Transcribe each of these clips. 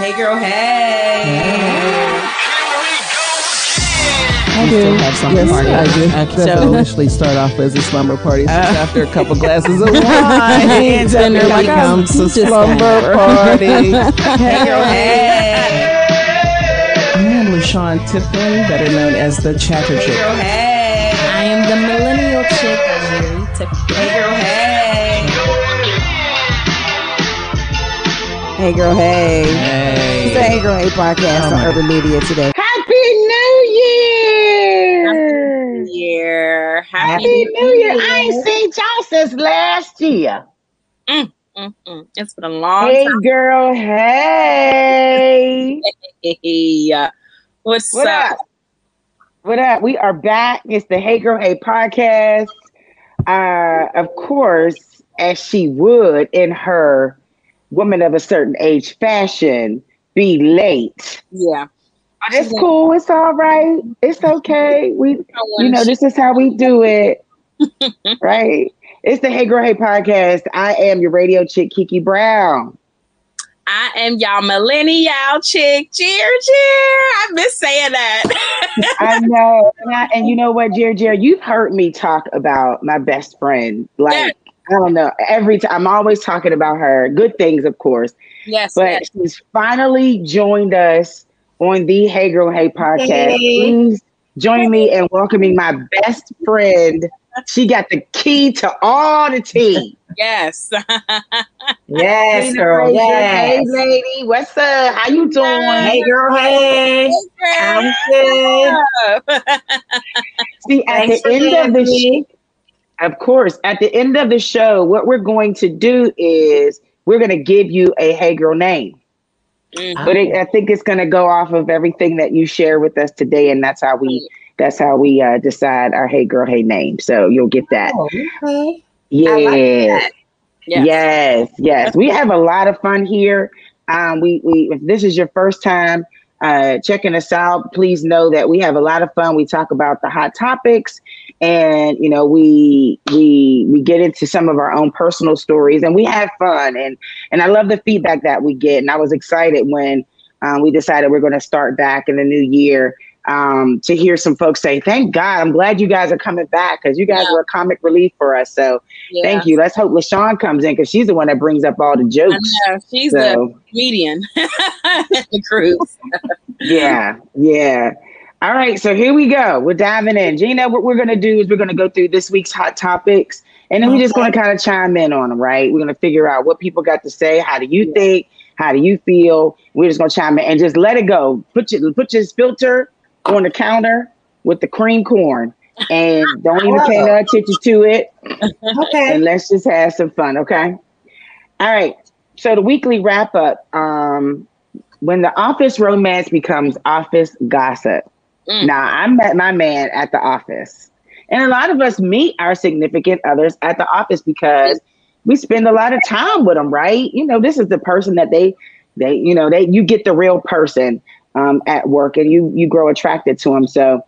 Hey, girl. Hey. I You do. still have slumber yes, party. I do. Okay. So- initially start off as a slumber party. So Uh. after a couple glasses of wine, It's then been it like, becomes a slumber party. Hey, girl. Hey. I'm LaShawn Tiffin, better known as the Chatter Chick. Hey, girl. Hey. I am the millennial chick, Jerry Tiffany. Hey, girl. Hey. Hey, girl. Hey. It's the Hey. Hey Girl Hey podcast Oh on my Urban Media today. Happy New Year! Year. Happy Happy New Year! I ain't seen y'all since last year. Mm-mm. It's been a long Hey, time. girl. Hey. Hey, what's What up? up? What up? We are back. It's the Hey Girl Hey podcast. Uh, of course, as she would in her woman of a certain age fashion, be late. Yeah. It's cool. It's all right. It's okay. We you know, this is how we do it. right? It's the Hey Girl Hey podcast. I am your radio chick, Kiki Brown. I am y'all millennial chick, cheer, cheer. I've been saying that. I know. And, I, and you know what, Jerry, Jerry, you've heard me talk about my best friend. Like, Yes. I don't know. Every time I'm always talking about her. Good things, of course. Yes, But yes. she's finally joined us on the Hey Girl Hey podcast. Hey. Please join me in welcoming my best friend. She got the key to all the tea. yes. Yes, Tina girl. Yes. Hey, lady. What's up? How you doing? Hey, girl. Hey. I'm good. See, at Thanks the end of the me. sh- of course, at the end of the show, what we're going to do is we're going to give you a Hey Girl name. Mhm. But it, I think it's going to go off of everything that you share with us today, and that's how we that's how we uh, decide our Hey Girl Hey name. So you'll get that. Oh, okay. Yeah. Like that. Yes. Yes, yes. We have a lot of fun here. Um, we, we if this is your first time uh, checking us out, please know that we have a lot of fun. We talk about the hot topics, and you know we we we get into some of our own personal stories, and we have fun. and And I love the feedback that we get. And I was excited when um, we decided we're going to start back in the new year um, to hear some folks say, "Thank God, I'm glad you guys are coming back because you guys Yeah. were a comic relief for us." So Yeah. Thank you. Let's hope LaShawn comes in because she's the one that brings up all the jokes. She's the So comedian the cruise. yeah, yeah. All right, so here we go. We're diving in. Gina, what we're gonna do is we're gonna go through this week's hot topics, and then we're just gonna kind of chime in on them. Right? We're gonna figure out what people got to say. How do you think? How do you feel? We're just gonna chime in and just let it go. Put your put your filter on the counter with the cream corn, and don't even pay no attention to it. Okay. and let's just have some fun, okay? All right. So the weekly wrap up. Um, when the office romance becomes office gossip. Mm. Now I met my man at the office, and a lot of us meet our significant others at the office because we spend a lot of time with them, right? You know, this is the person that they, they, you know, they you get the real person um, at work, and you you grow attracted to them. So.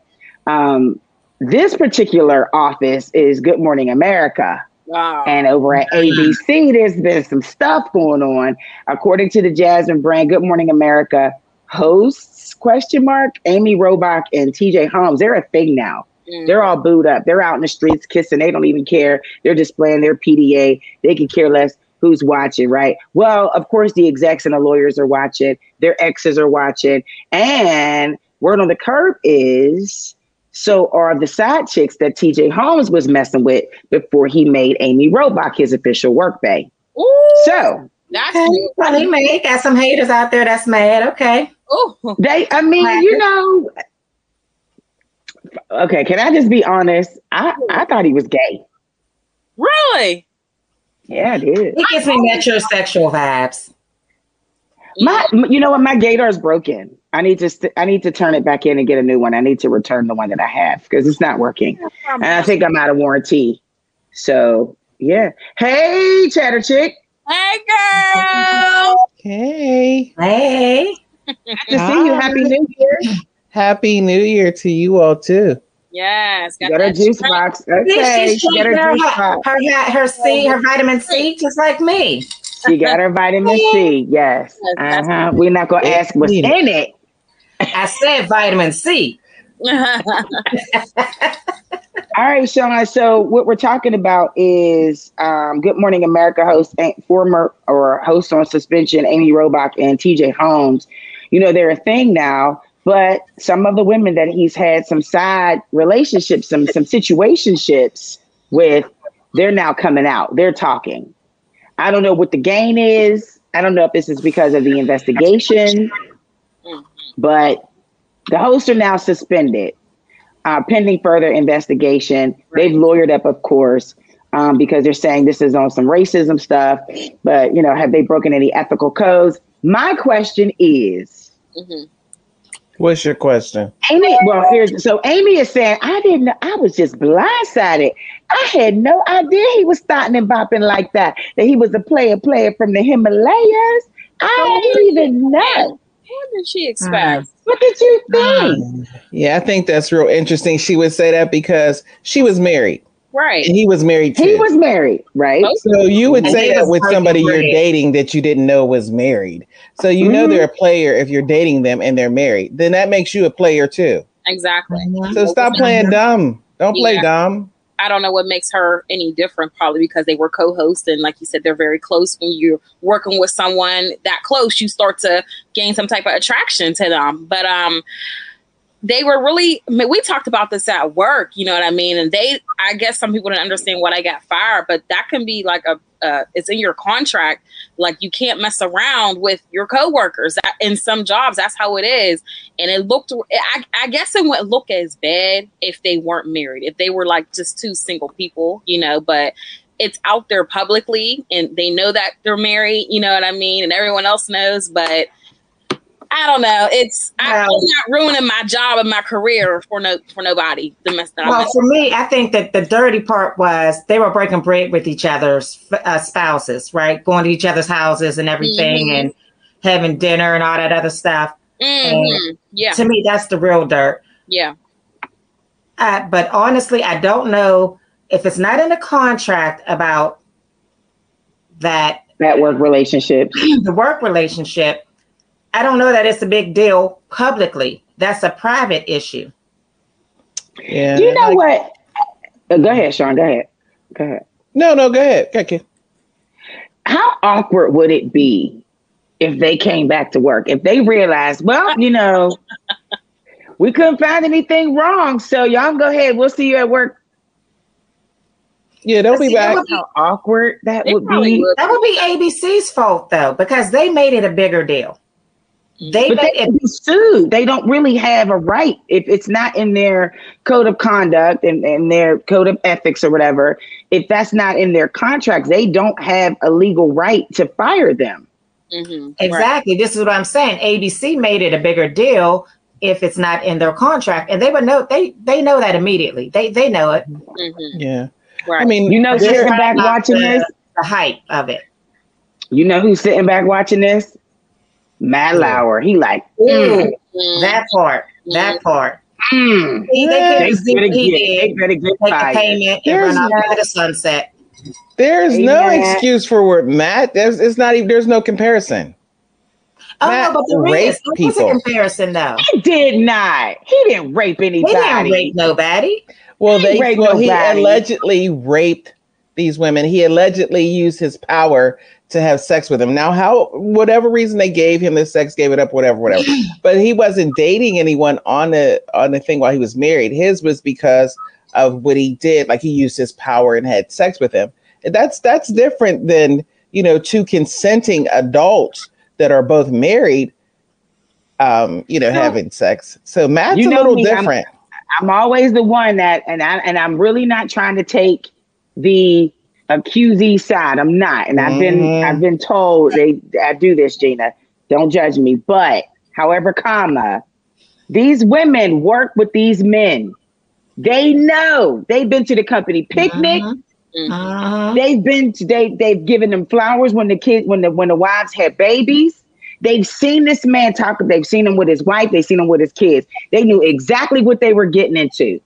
Um, this particular office is Good Morning America. Wow. And over at ABC, there's been some stuff going on. According to the Jasmine brand, Good Morning America hosts question mark Amy Robach and TJ Holmes. They're a thing now. Mm. They're all booed up. They're out in the streets kissing. They don't even care. They're displaying their PDA. They can care less who's watching, right? Well, of course, the execs and the lawyers are watching. Their exes are watching. And word on the curb is so are the side chicks that TJ Holmes was messing with before he made Amy Robach his official work bay. Ooh, So that's Okay. Well, he may got some haters out there that's mad. Okay. Ooh. they, I mean, you know, okay, can I just be honest? I, I thought he was gay. Really? Yeah, I did. He gives me metrosexual vibes. My, you know what? My gator is broken. I need to, st- I need to turn it back in and get a new one. I need to return the one that I have because it's not working, and I think I'm out of warranty. So yeah. Hey, chatter chick. Hey, girl. Hey, Hey. Good to see you. Happy New Year. happy New Year to you all too. Yes. Got her that juice strength. box. Okay, She's she got her her, juice her, box. her, her C, her vitamin C, just like me. She got her vitamin C. Yes. Uh-huh. We're not gonna ask what's in it. I said vitamin C. All right, Sean. So what we're talking about is um, Good Morning America host, former or host on suspension, Amy Robach and TJ Holmes. You know they're a thing now, but some of the women that he's had some side relationships, some some situationships with, they're now coming out. They're talking. I don't know what the gain is. I don't know if this is because of the investigation, but the hosts are now suspended uh, pending further investigation. They've lawyered up, of course, um, because they're saying this is on some racism stuff. But you know, have they broken any ethical codes? My question is. Mm-hmm. What's your question? Amy, well, here's so Amy is saying, I didn't know, I was just blindsided. I had no idea he was starting and bopping like that, that he was a player player from the Himalayas. I didn't even know. What did she expect? Mm. What did you think? Um, yeah, I think that's real interesting. She would say that because she was married. Right. And he was married too. He was married, right? So you would and say that with somebody you're dating that you didn't know was married. So you mm-hmm. know they're a player if you're dating them and they're married. Then that makes you a player too. Exactly. Mm-hmm. So stop playing dumb. Don't play yeah. dumb. I don't know what makes her any different, probably because they were co-hosts and like you said, they're very close. When you're working with someone that close, you start to gain some type of attraction to them. But um they were really I mean, we talked about this at work you know what i mean? And they i guess some people didn't understand what i got fired but that can be like a uh, it's in your contract. Like you can't mess around with your coworkers. That, in some jobs that's how it is. And it looked I, I guess it wouldn't look as bad if they weren't married if they were like just two single people you know? But it's out there publicly and they know that they're married you know what i mean? And everyone else knows but I don't know. It's I, am not ruining my job and my career for no for nobody. The mess that well, for me, I think that the dirty part was they were breaking bread with each other's uh, spouses, right? Going to each other's houses and everything, mm-hmm. and having dinner and all that other stuff. Mm-hmm. Yeah. To me, that's the real dirt. Yeah. Uh, but honestly, I don't know if it's not in the contract about that that work relationship, the work relationship I don't know that it's a big deal publicly. That's a private issue. Yeah. You know what? Uh, go ahead, Sean. Go ahead. Go ahead. No, no, go ahead. Okay. How awkward would it be if they came back to work? If they realized, well, you know, we couldn't find anything wrong, so y'all go ahead. We'll see you at work. Yeah, they'll be back. How awkward that would be. Would. That would be ABC's fault though, because they made it a bigger deal. They but they can be sued. They don't really have a right if it's not in their code of conduct and, and their code of ethics or whatever. If that's not in their contracts, they don't have a legal right to fire them. Mm-hmm. Exactly. Right. This is what I'm saying. ABC made it a bigger deal if it's not in their contract, and they would know. They they know that immediately. They they know it. Mm-hmm. Yeah. Right. I mean, you know, sitting back watching the, this, the hype of it. You know who's sitting back watching this? Matt Lauer. He like mm, mm. that part. That mm. part. Mm. He, they, they, better get, they better get take the payment and run off into the sunset. There's Amen. no excuse for word Matt. There's it's not even there's no comparison. Oh Matt no, but there is. There was a comparison though. He did not. He didn't rape anybody. He didn't rape nobody. Well, he they well, nobody. he allegedly raped these women. He allegedly used his power to have sex with him. Now, how whatever reason they gave him the sex, gave it up, whatever, whatever. but he wasn't dating anyone on the on the thing while he was married. His was because of what he did, like he used his power and had sex with him. That's that's different than you know two consenting adults that are both married. Um, you know, you know having sex. So Matt's you know a little me, different. I'm, I'm always the one that, and I and I'm really not trying to take the QZ side. I'm not, and I've been mm-hmm. I've been told they I do this, Gina. Don't judge me. But however, comma, these women work with these men. They know they've been to the company picnic. Mm-hmm. Mm-hmm. They've been to, they they've given them flowers when the kids when the when the wives had babies. They've seen this man talk. They've seen him with his wife. They've seen him with his kids. They knew exactly what they were getting into.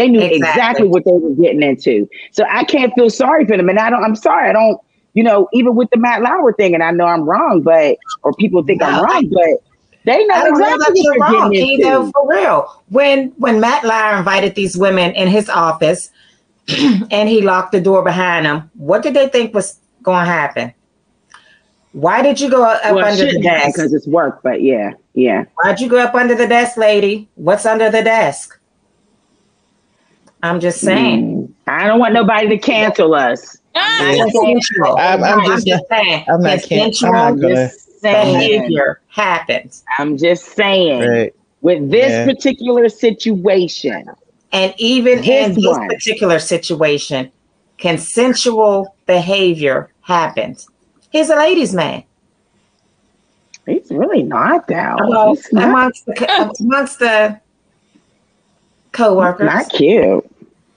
They knew exactly. exactly what they were getting into. So I can't feel sorry for them. And I don't, I'm sorry, I don't you know, even with the Matt Lauer thing, and I know I'm wrong, but or people think no, I'm wrong, but they know exactly what you're wrong. You know, for real. When when Matt Lauer invited these women in his office and he locked the door behind them, what did they think was going to happen? Why did you go up well, under the desk? Because it's work, but yeah, yeah. Why'd you go up under the desk, lady? What's under the desk? I'm just saying. Mm, I don't want nobody to cancel us. I'm, I'm, I'm, just, just saying. I'm not, consensual I'm not gonna, behavior happens. I'm just saying. Right. With this yeah. particular situation, and even in this one. particular situation, consensual behavior happens. He's a ladies' man. He's really not though. Well, not. amongst the amongst the co-workers. Not cute.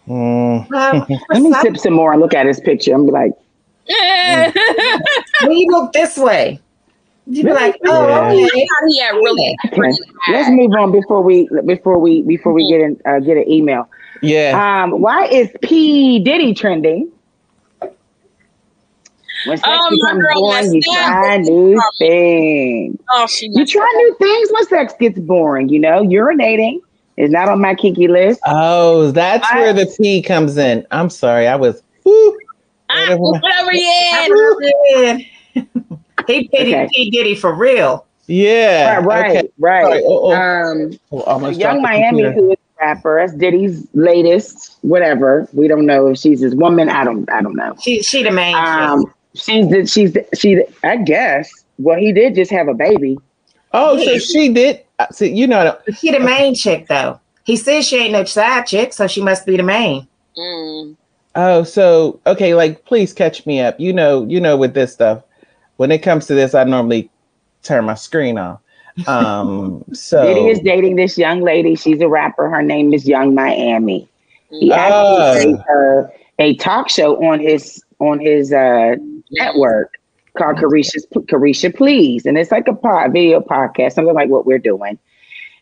Mm. Well, Let me sip some more and look at his picture. I'm like, mm. when you look this way, you be like, oh, yeah. okay. Yeah, really. Okay. Let's move on before we before we before we get in uh, get an email. Yeah. Um, why is P Diddy trending? When sex oh, becomes boring, you try new things. Oh, she you try new things when sex gets boring. You know, urinating is not on my kinky list. Oh, that's I, where the P comes in. I'm sorry, I was. Whoo, I, whatever you He Diddy, okay. P Diddy for real. Yeah. Right, okay. right. right. Oh, oh. Um, oh, Yung Miami, who is a rapper, that's Diddy's latest, whatever. We don't know if she's his woman. I don't. I don't know. She she the main. Um, she's the, she's the, she. I guess. Well, he did just have a baby. Oh, yeah. so she did. Uh, see, you know, she the main chick though. He says she ain't no side chick, so she must be the main. Mm. Oh, so okay, like please catch me up. You know, you know, with this stuff, when it comes to this, I normally turn my screen off. Um, so Diddy is dating this young lady. She's a rapper. Her name is Yung Miami. He actually uh, her a talk show on his on his uh, network called Caresha's Caresha Please, and it's like a pod, video podcast, something like what we're doing.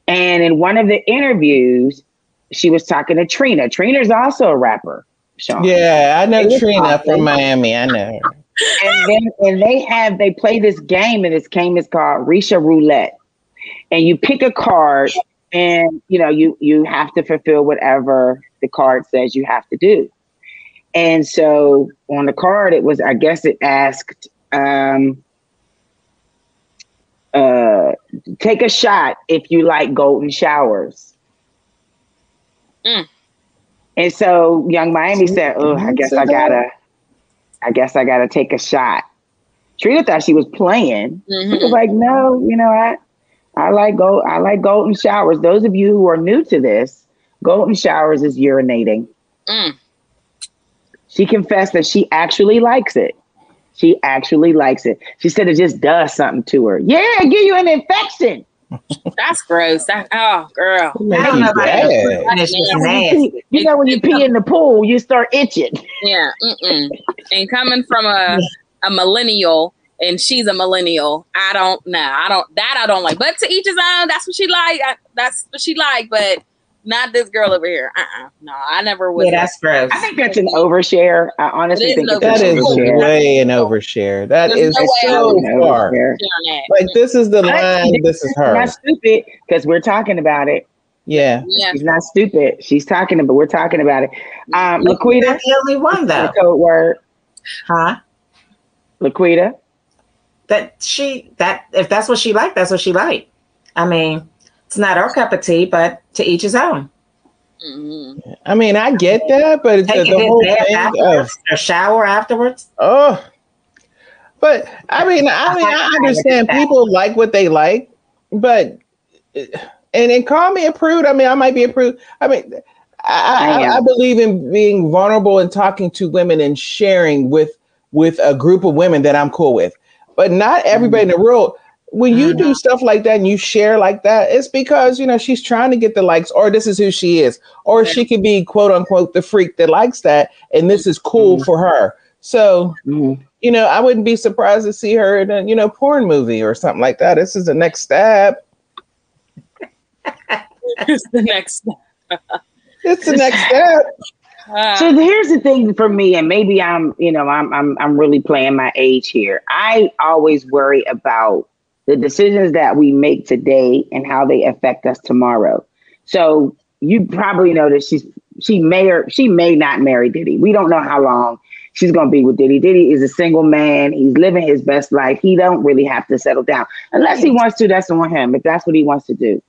And in one of the interviews, she was talking to Trina. Trina's also a rapper. Sean. Yeah, I know Trina from Miami. I know her. And then and they have they play this game, and this game is called Risha Roulette. And you pick a card, and you know you you have to fulfill whatever the card says you have to do. And so on the card, it was I guess it asked um, uh, take a shot if you like golden showers. Mm. And so Yung Miami said, "Oh, I guess I gotta, I guess I gotta take a shot." Trina thought she was playing. Mm-hmm. She was like, "No, you know, I, I like gold. I like golden showers. Those of you who are new to this, golden showers is urinating." Mm. She confessed that she actually likes it. She actually likes it. She said it just does something to her. Yeah, give you an infection. That's gross. That, oh, girl. I don't know nasty. You know, when you pee in the pool, you start itching. Yeah. Mm-mm. And coming from a, a millennial, and she's a millennial, I don't know. I don't, that I don't like. But to each his own, that's what she like. I, that's what she like. But not this girl over here. Uh-uh. No, I never would. Yeah, that's gross. I think that's an overshare. I honestly think that is way an overshare. That There's is no so far. Like this is the line. This is her. Not stupid because we're talking about it. Yeah. yeah. She's not stupid. She's talking about. We're talking about it. Um, Laquita, the only one though. Code word. Huh? Laquita. That she that if that's what she liked, that's what she liked. I mean, it's not our cup of tea, but to each his own. Mm-hmm. I mean, I get that, but Take the, the whole thing afterwards, of, shower afterwards. Oh, but I mean, I mean, I understand people like what they like, but and and call me a prude. I mean, I might be a prude. I mean, I, I, I believe in being vulnerable and talking to women and sharing with with a group of women that I'm cool with, but not everybody mm-hmm. in the world when you do stuff like that and you share like that, it's because you know she's trying to get the likes, or this is who she is, or she could be quote unquote the freak that likes that, and this is cool mm-hmm. for her. So, mm-hmm. you know, I wouldn't be surprised to see her in a you know porn movie or something like that. This is the next step. it's the next. it's the next step. Uh, so here's the thing for me, and maybe I'm, you know, I'm, I'm, I'm really playing my age here. I always worry about the decisions that we make today and how they affect us tomorrow. So you probably know that she's she may or she may not marry Diddy. We don't know how long she's gonna be with Diddy. Diddy is a single man. He's living his best life. He don't really have to settle down unless he wants to. That's on him. If that's what he wants to do.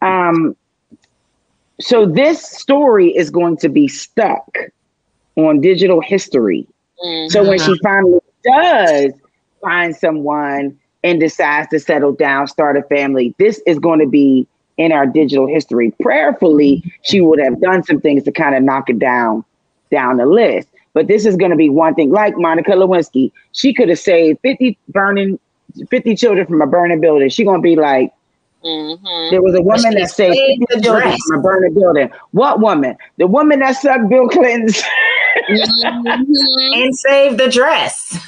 Um. So this story is going to be stuck on digital history. Mm-hmm. So when she finally does find someone and decides to settle down, start a family, this is going to be in our digital history. Prayerfully, she would have done some things to kind of knock it down down the list. But this is going to be one thing. Like Monica Lewinsky, she could have saved 50 burning 50 children from a burning building. She gonna be like, mm-hmm. there was a woman that saved 50 children from a burning building. What woman? The woman that sucked Bill Clinton's mm-hmm. and saved the dress.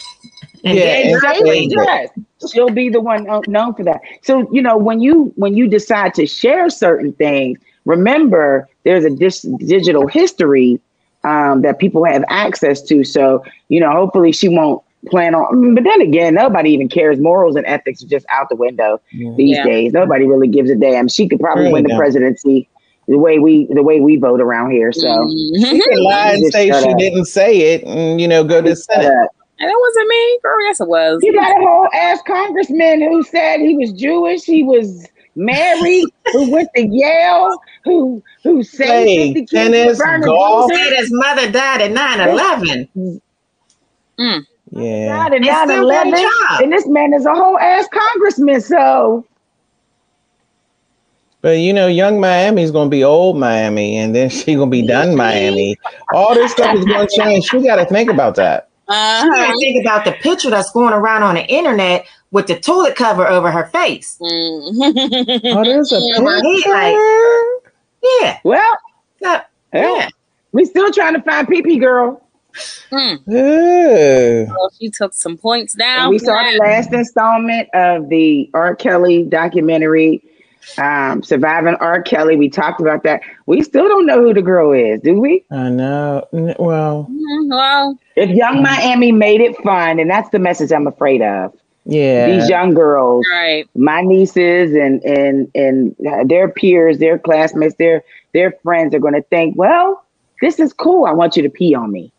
And yeah, exactly. Dress she'll be the one known for that. So you know when you when you decide to share certain things, remember there's a dis- digital history um, that people have access to. So you know hopefully she won't plan on. But then again, nobody even cares. Morals and ethics are just out the window yeah. these yeah. days. Nobody really gives a damn. She could probably win the presidency the way we the way we vote around here. So mm-hmm. she can lie and say she up. didn't say it, and you know go to Senate. And it wasn't me, girl. Yes, it was. You got a whole ass congressman who said he was Jewish. He was married, who went to Yale, who who saved hey, tennis, golf. Said his mother died at 9-11. Mm. Yeah. Died at 9-11. And this man is a whole ass congressman. So but you know, young Miami's gonna be old Miami, and then she gonna be done Miami. All this stuff is gonna change. She got to think about that. Uh-huh. think about the picture that's going around on the internet with the toilet cover over her face. Mm-hmm. oh, there's a picture. Like, yeah. Well, yeah. yeah. We still trying to find PP girl. Hmm. Well, she took some points down. And we saw the last installment of the R. Kelly documentary um, surviving R. Kelly. We talked about that. We still don't know who the girl is, do we? I know. Well, mm-hmm. well, if Yung Miami made it fun, and that's the message I'm afraid of. Yeah, these young girls, right? My nieces and and and their peers, their classmates, their their friends are going to think, well, this is cool. I want you to pee on me.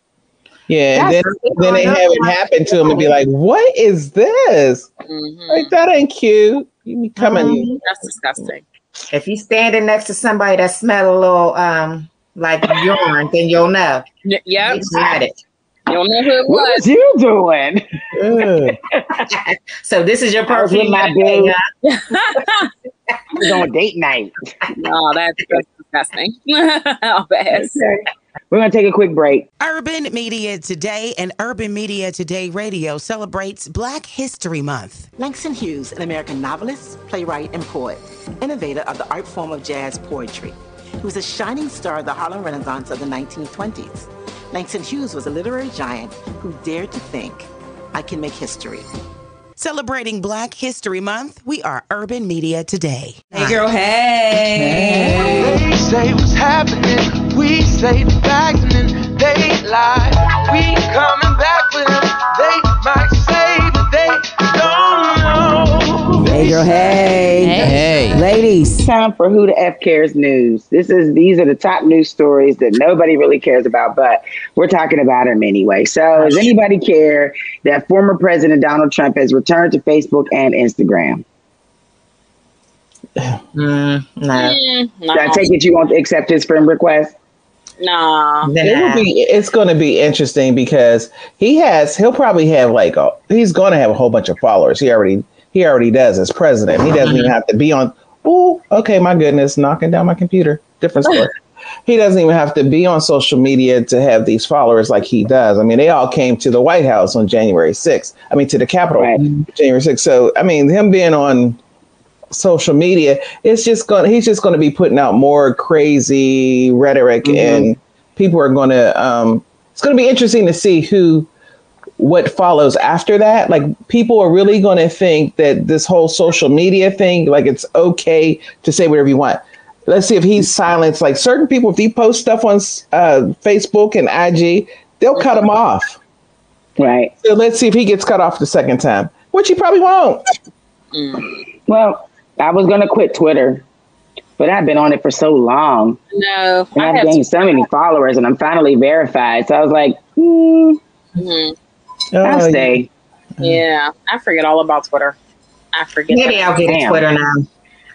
Yeah, then, then they have it happen to them and be like, "What is this? Mm-hmm. Like that ain't cute." You be coming. Um, that's disgusting. If you standing next to somebody that smell a little um like urine, then you'll know. Y- yep. You had it. You don't know who it was. What you doing? so this is your perfume, my baby. on date night. No, that's, that's disgusting. I'll pass. Okay. We're going to take a quick break. Urban Media Today and Urban Media Today Radio celebrates Black History Month. Langston Hughes, an American novelist, playwright, and poet, innovator of the art form of jazz poetry. He was a shining star of the Harlem Renaissance of the 1920s. Langston Hughes was a literary giant who dared to think, I can make history. Celebrating Black History Month, we are Urban Media Today. Hey, girl, hey. hey. They say what's happening. We say the facts and then they lie. We coming Hey, girl, hey. Hey. hey. Ladies. Time for Who the F Cares News. This is These are the top news stories that nobody really cares about, but we're talking about them anyway. So does anybody care that former President Donald Trump has returned to Facebook and Instagram? Mm, no. Mm, no. I take it you won't accept his friend request? No. It will be it's gonna be interesting because he has he'll probably have like a he's gonna have a whole bunch of followers. He already he already does as president. He doesn't even have to be on oh okay, my goodness, knocking down my computer. Different story. he doesn't even have to be on social media to have these followers like he does. I mean, they all came to the White House on January 6th. I mean, to the Capitol right. January 6th. So, I mean, him being on social media, it's just going. He's just going to be putting out more crazy rhetoric, mm-hmm. and people are going to. Um, it's going to be interesting to see who, what follows after that. Like people are really going to think that this whole social media thing, like it's okay to say whatever you want. let's see if he's silenced. Like certain people, if he posts stuff on uh, Facebook and IG, they'll cut him off. Right. So let's see if he gets cut off the second time, which he probably won't. Mm. Well, I was gonna quit Twitter, but I've been on it for so long. No, and I've gained so many followers, and I'm finally verified. So I was like, mm, mm-hmm. I'll oh, stay. Yeah, I forget all about Twitter. I forget. Maybe I'll get Damn. Twitter now.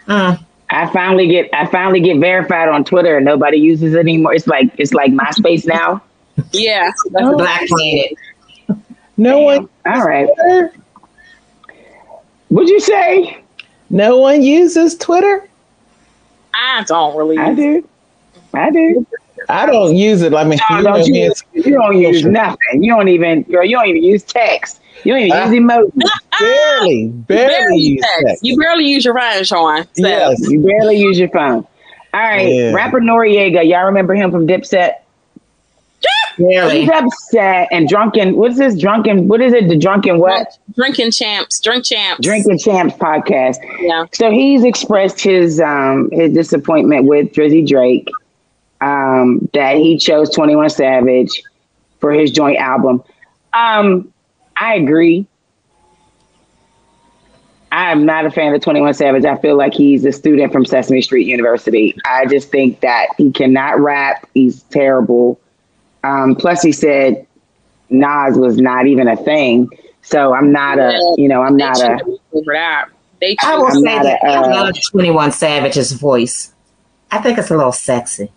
Mm. I finally get I finally get verified on Twitter and nobody uses it anymore. It's like it's like MySpace now. Yeah, that's oh. Black Planet. No Damn. one. All right. Twitter? What'd you say? No one uses Twitter. I don't really. I do. I do. I don't use it. I mean, no, you, don't use, you don't use nothing. You don't even, girl. You don't even use text. You don't even uh, use emojis. barely, barely, barely use text. text. You barely use your phone, Sean. So. Yes, you barely use your phone. All right, yeah. rapper Noreaga. Y'all remember him from Dipset? Really? He's upset and drunken. What's this drunken? What is it? The drunken what? Drinking champs. Drink champs. Drinking champs podcast. Yeah. So he's expressed his um his disappointment with Drizzy Drake, um that he chose Twenty One Savage for his joint album. Um, I agree. I'm not a fan of 21 Savage. I feel like he's a student from Sesame Street University. I just think that he cannot rap. He's terrible. Um, plus, he said Nas was not even a thing. So I'm not a, you know, I'm not a. Over that. They I will I'm say that a, uh, I love 21 Savage's voice. I think it's a little sexy.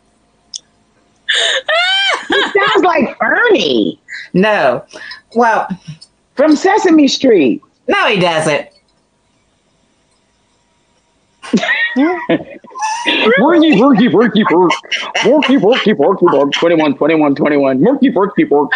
It sounds like Ernie. No. Well, from Sesame Street. No, he doesn't. worky, worky, worky, work. Worky, worky, worky, work. 21, 21, 21. Worky, worky, work.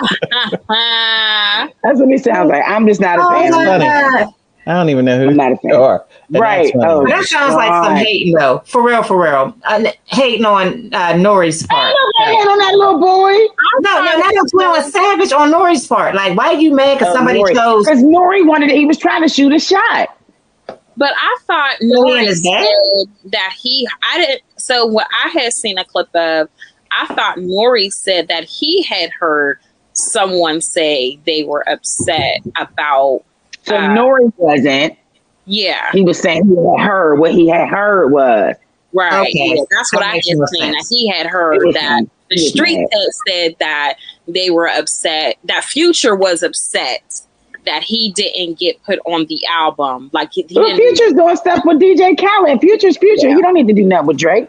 That's what he sounds like. I'm just not a fan oh of it. I don't even know who I'm not a fan. are. Right. Oh, that sounds like some hating though. For real, for real. Uh, hating on uh, Nori's part. I ain't on that little boy. No, no, not on Twenty Savage on Nori's part. Like, why are you mad because oh, somebody Nori. chose? Because Nori wanted. He was trying to shoot a shot. But I thought Nori said that he. I didn't. So what I had seen a clip of, I thought Nori said that he had heard someone say they were upset about so uh, Nori wasn't. Yeah. He was saying he had heard. What he had heard was. Right. Okay. Yeah, that's what I just seen. That he had heard that the street had said that they were upset, that Future was upset that he didn't get put on the album. Like he, he well, Future's doing stuff with DJ Khaled. Future's Future. Yeah. He don't need to do nothing with Drake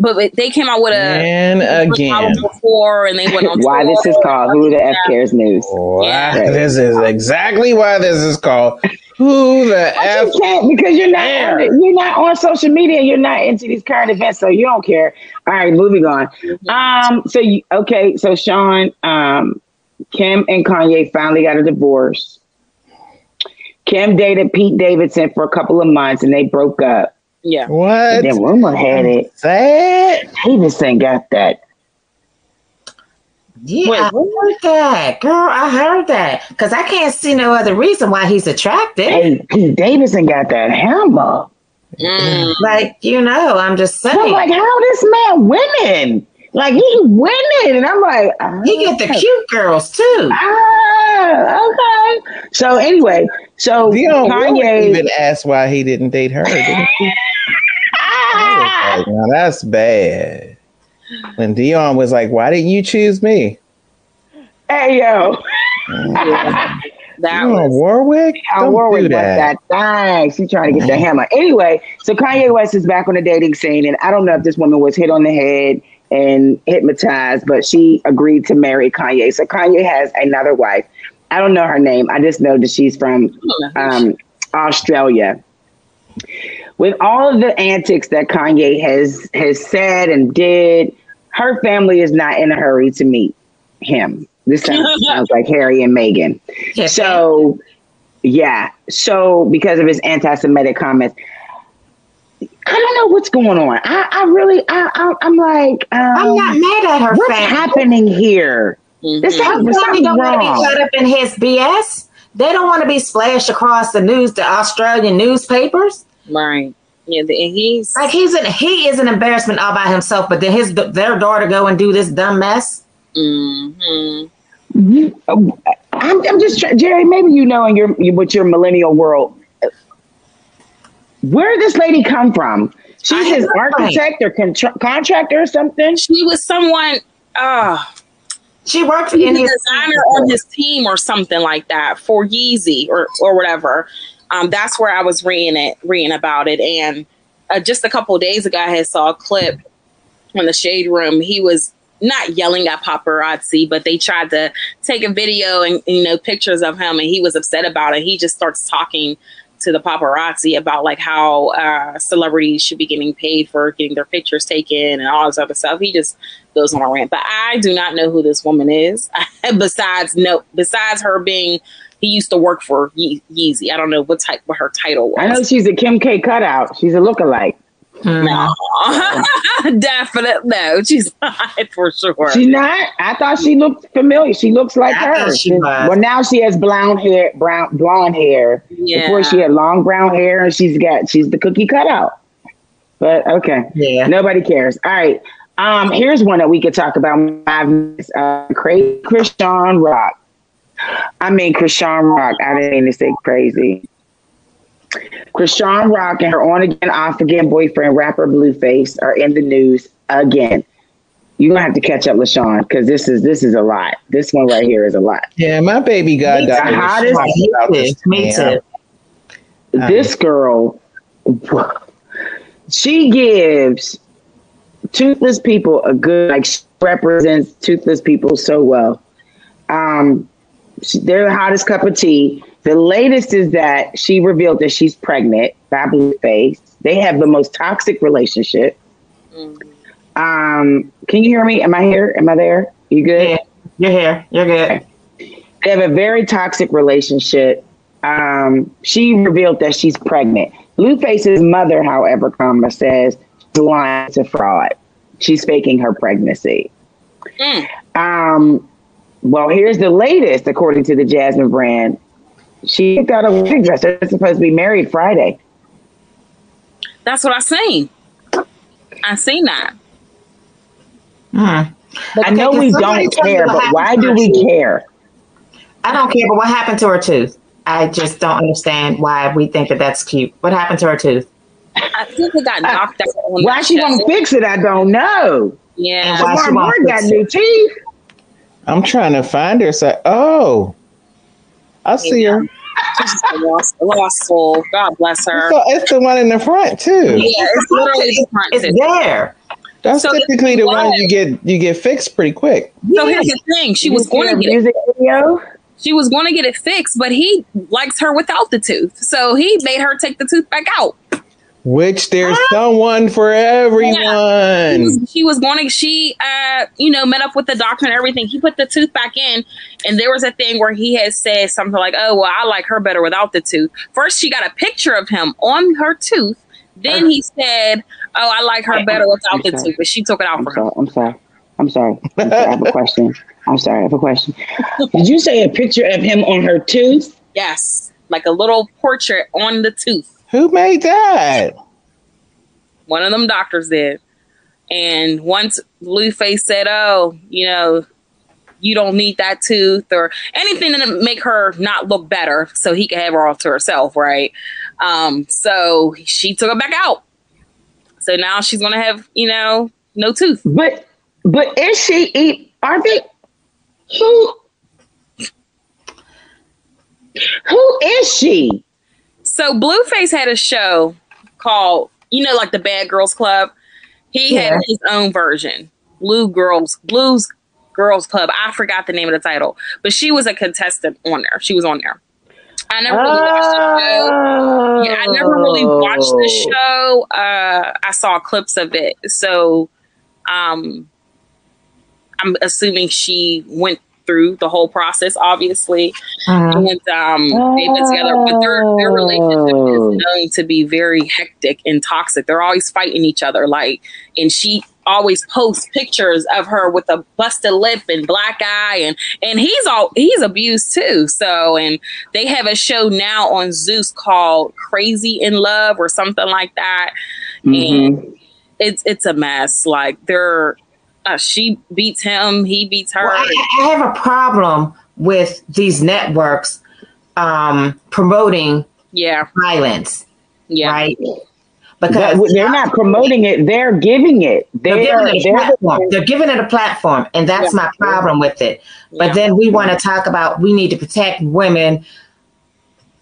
but they came out with a and again before, and they went on. why this is called Who the F Cares News? Why yeah. this is exactly why this is called Who the but F? You can't because you're not on it. you're not on social media. You're not into these current events, so you don't care. All right, moving on. Mm-hmm. Um, so you, okay, so Sean, um, Kim and Kanye finally got a divorce. Kim dated Pete Davidson for a couple of months, and they broke up. Yeah. What? And then rumor had it. Sad. Davidson got that. Yeah, Wait, I heard that, girl. I heard that because I can't see no other reason why he's attractive. Hey, Pete Davidson got that hammer. Mm. Like you know, I'm just saying. I'm like, how this man winning? Like he winning, and I'm like, oh, he get the cute girls too. Ah, okay. So anyway, so Dionne Kanye even asked why he didn't date her. Didn't like, now that's bad. When Dionne was like, "Why didn't you choose me?" Hey yo. yeah. That was Warwick. Don't Warwick do that. that thing. She's trying to get the hammer. Anyway, so Kanye West is back on the dating scene, and I don't know if this woman was hit on the head and hypnotized, but she agreed to marry Kanye. So Kanye has another wife. I don't know her name. I just know that she's from um, Australia with all of the antics that Kanye has has said and did, her family is not in a hurry to meet him. This sounds, sounds like Harry and Meghan. So, yeah. So because of his anti-Semitic comments, I don't know what's going on. I, I really, I, I, am like, um, I'm not mad at her. What's family. happening here? Mm-hmm. This something, something don't want to be caught up in his BS. They don't want to be splashed across the news, the Australian newspapers. Right. Yeah, and he's like he's an he is an embarrassment all by himself. But then his their daughter go and do this dumb mess. Mm-hmm. You, I'm, I'm just trying, Jerry. Maybe you know in your with your millennial world, where did this lady come from? She's his architect or contra- contractor or something. She was someone. Uh, she worked in his designer on his team or something like that for Yeezy or or whatever. Um, that's where I was reading it, reading about it, and uh, just a couple days ago, I had saw a clip in the shade room. He was not yelling at paparazzi, but they tried to take a video and you know pictures of him, and he was upset about it. He just starts talking to the paparazzi about like how uh, celebrities should be getting paid for getting their pictures taken and all this other stuff. He just goes on a rant. But I do not know who this woman is. besides no, besides her being, he used to work for Ye- Yeezy. I don't know what type what her title was. I know she's a Kim K cutout. She's a lookalike. No, definitely no. She's not for sure. She's not. I thought she looked familiar. She looks like I her. she well, now she has blonde hair, brown blonde hair. Yeah. Before she had long brown hair, and she's got she's the cookie cutout. But okay, Yeah. nobody cares. All right. Um, here's one that we could talk about. in Five minutes. Uh, crazy Chrisean Rock. I mean Chrisean Rock. I didn't mean to say crazy. Chrisean Rock and her on again, off again boyfriend, rapper Blueface, are in the news again. You're gonna have to catch up, LaShawn, because this is this is a lot. This one right here is a lot. Yeah, my baby The goddaughter. was hottest- this to Me too. This girl, she gives toothless people a good like she represents toothless people so well. Um, she- they're the hottest cup of tea. The latest is that she revealed that she's pregnant by Blueface. They have the most toxic relationship. Um, can you hear me? Am I here? Am I there? You good? Yeah, you're here. You're good. They have a very toxic relationship. Um, she revealed that she's pregnant. Blueface's mother, however, comma says she's lying to fraud. She's faking her pregnancy. Mm. Um, well, here's the latest, according to the Jasmine brand. She picked out a wedding dress. They're supposed to be married Friday. That's what I seen. I seen that. Hmm. But I know we don't care, but why do we tooth? care? I don't care, but what happened to her tooth? I just don't understand why we think that that's cute. What happened to her tooth? I think it got knocked out. Why she won't fix it, I don't know. Yeah. And why she Lamar won't Moore got fix new teeth. I'm trying to find her. So, oh, I see her. She's a lost, lost soul. God bless her. So it's the one in the front too. Yeah, it's literally the front It's too. there. That's So typically the one you get you get fixed pretty quick. So here's the thing: she You was going to get it. music video. She was going to get it fixed, but he likes her without the tooth, so he made her take the tooth back out. Which there's someone for She everyone. was, she was going to. She, uh, you know, met up with the doctor and everything. He put the tooth back in, and there was a thing where he had said something like, "Oh, well, I like her better without the tooth." First, she got a picture of him on her tooth. Then he said, "Oh, I like her better without the tooth," but she took it out I'm for him. I'm sorry. I'm sorry. I'm sorry. I have a question. I'm sorry. I have a question. Did you say a picture of him on her tooth? Yes, like a little portrait on the tooth. Who made that? One of them doctors did. And once Blueface said, "Oh, you know, you don't need that tooth or anything to make her not look better, so he could have her all to herself, right?" Um, so she took it back out. So now she's gonna have, you know, no tooth. But but is she eat are they who who is she? So Blueface had a show called, you know, like the Bad Girls Club. He Yeah. had his own version, Blue Girls, Blues Girls Club. I forgot the name of the title, but she was a contestant on there. She was on there. I never really watched the show. Yeah, I never really watched Oh. the show. Uh, I saw clips of it, so um, I'm assuming she went through the whole process, obviously, Mhm. and um, they've been together. But their their relationship Oh. is known to be very hectic and toxic. They're always fighting each other, like, and she always posts pictures of her with a busted lip and black eye and and he's all he's abused too. So and they have a show now on Zeus called Crazy in Love or something like that. Mm-hmm. And it's it's a mess. Like they're uh, she beats him, he beats her. Well, I, I, have a problem with these networks um, promoting yeah violence. Yeah. Right. Because they're not promoting it, they're giving it. They're, they're giving it a platform. They're giving it a platform, and that's yeah. my problem with it. But yeah. then we want to talk about we need to protect women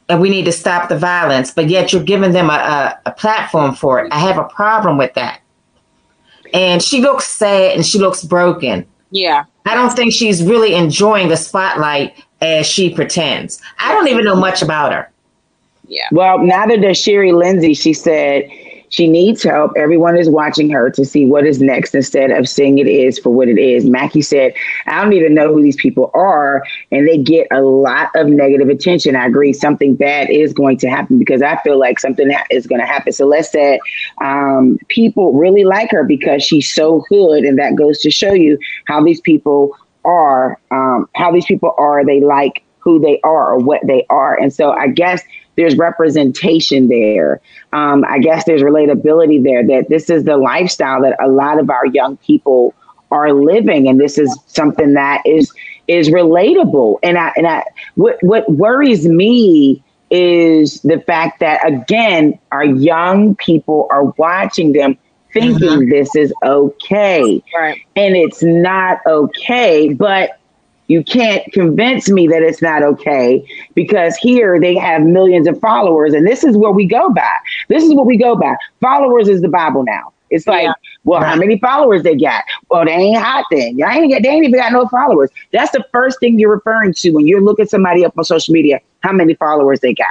and we need to stop the violence, but yet you're giving them a, a, a platform for it. I have a problem with that. And she looks sad and she looks broken. Yeah. I don't think she's really enjoying the spotlight as she pretends. I don't even know much about her. Yeah. Well, neither does Sherry Lindsay. She said she needs help. Everyone is watching her to see what is next instead of seeing it is for what it is. Mackie said, I don't even know who these people are, and they get a lot of negative attention. I agree. Something bad is going to happen because I feel like something is going to happen. Let's say um, people really like her because she's so good. and that goes to show you how these people are, um, how these people are. They like who they are or what they are. And so I guess there's representation there. Um, I guess there's relatability there that this is the lifestyle that a lot of our young people are living, and this is something that is is relatable. And I and I what what worries me is the fact that again our young people are watching them thinking mm-hmm. this is okay right. and it's not okay but you can't convince me that it's not okay because here they have millions of followers. And this is where we go by. This is what we go by. Followers is the Bible now. It's like, yeah. well, right. how many followers they got? Well, they ain't hot then. They ain't, they ain't even got no followers. That's the first thing you're referring to when you're looking somebody up on social media. How many followers they got?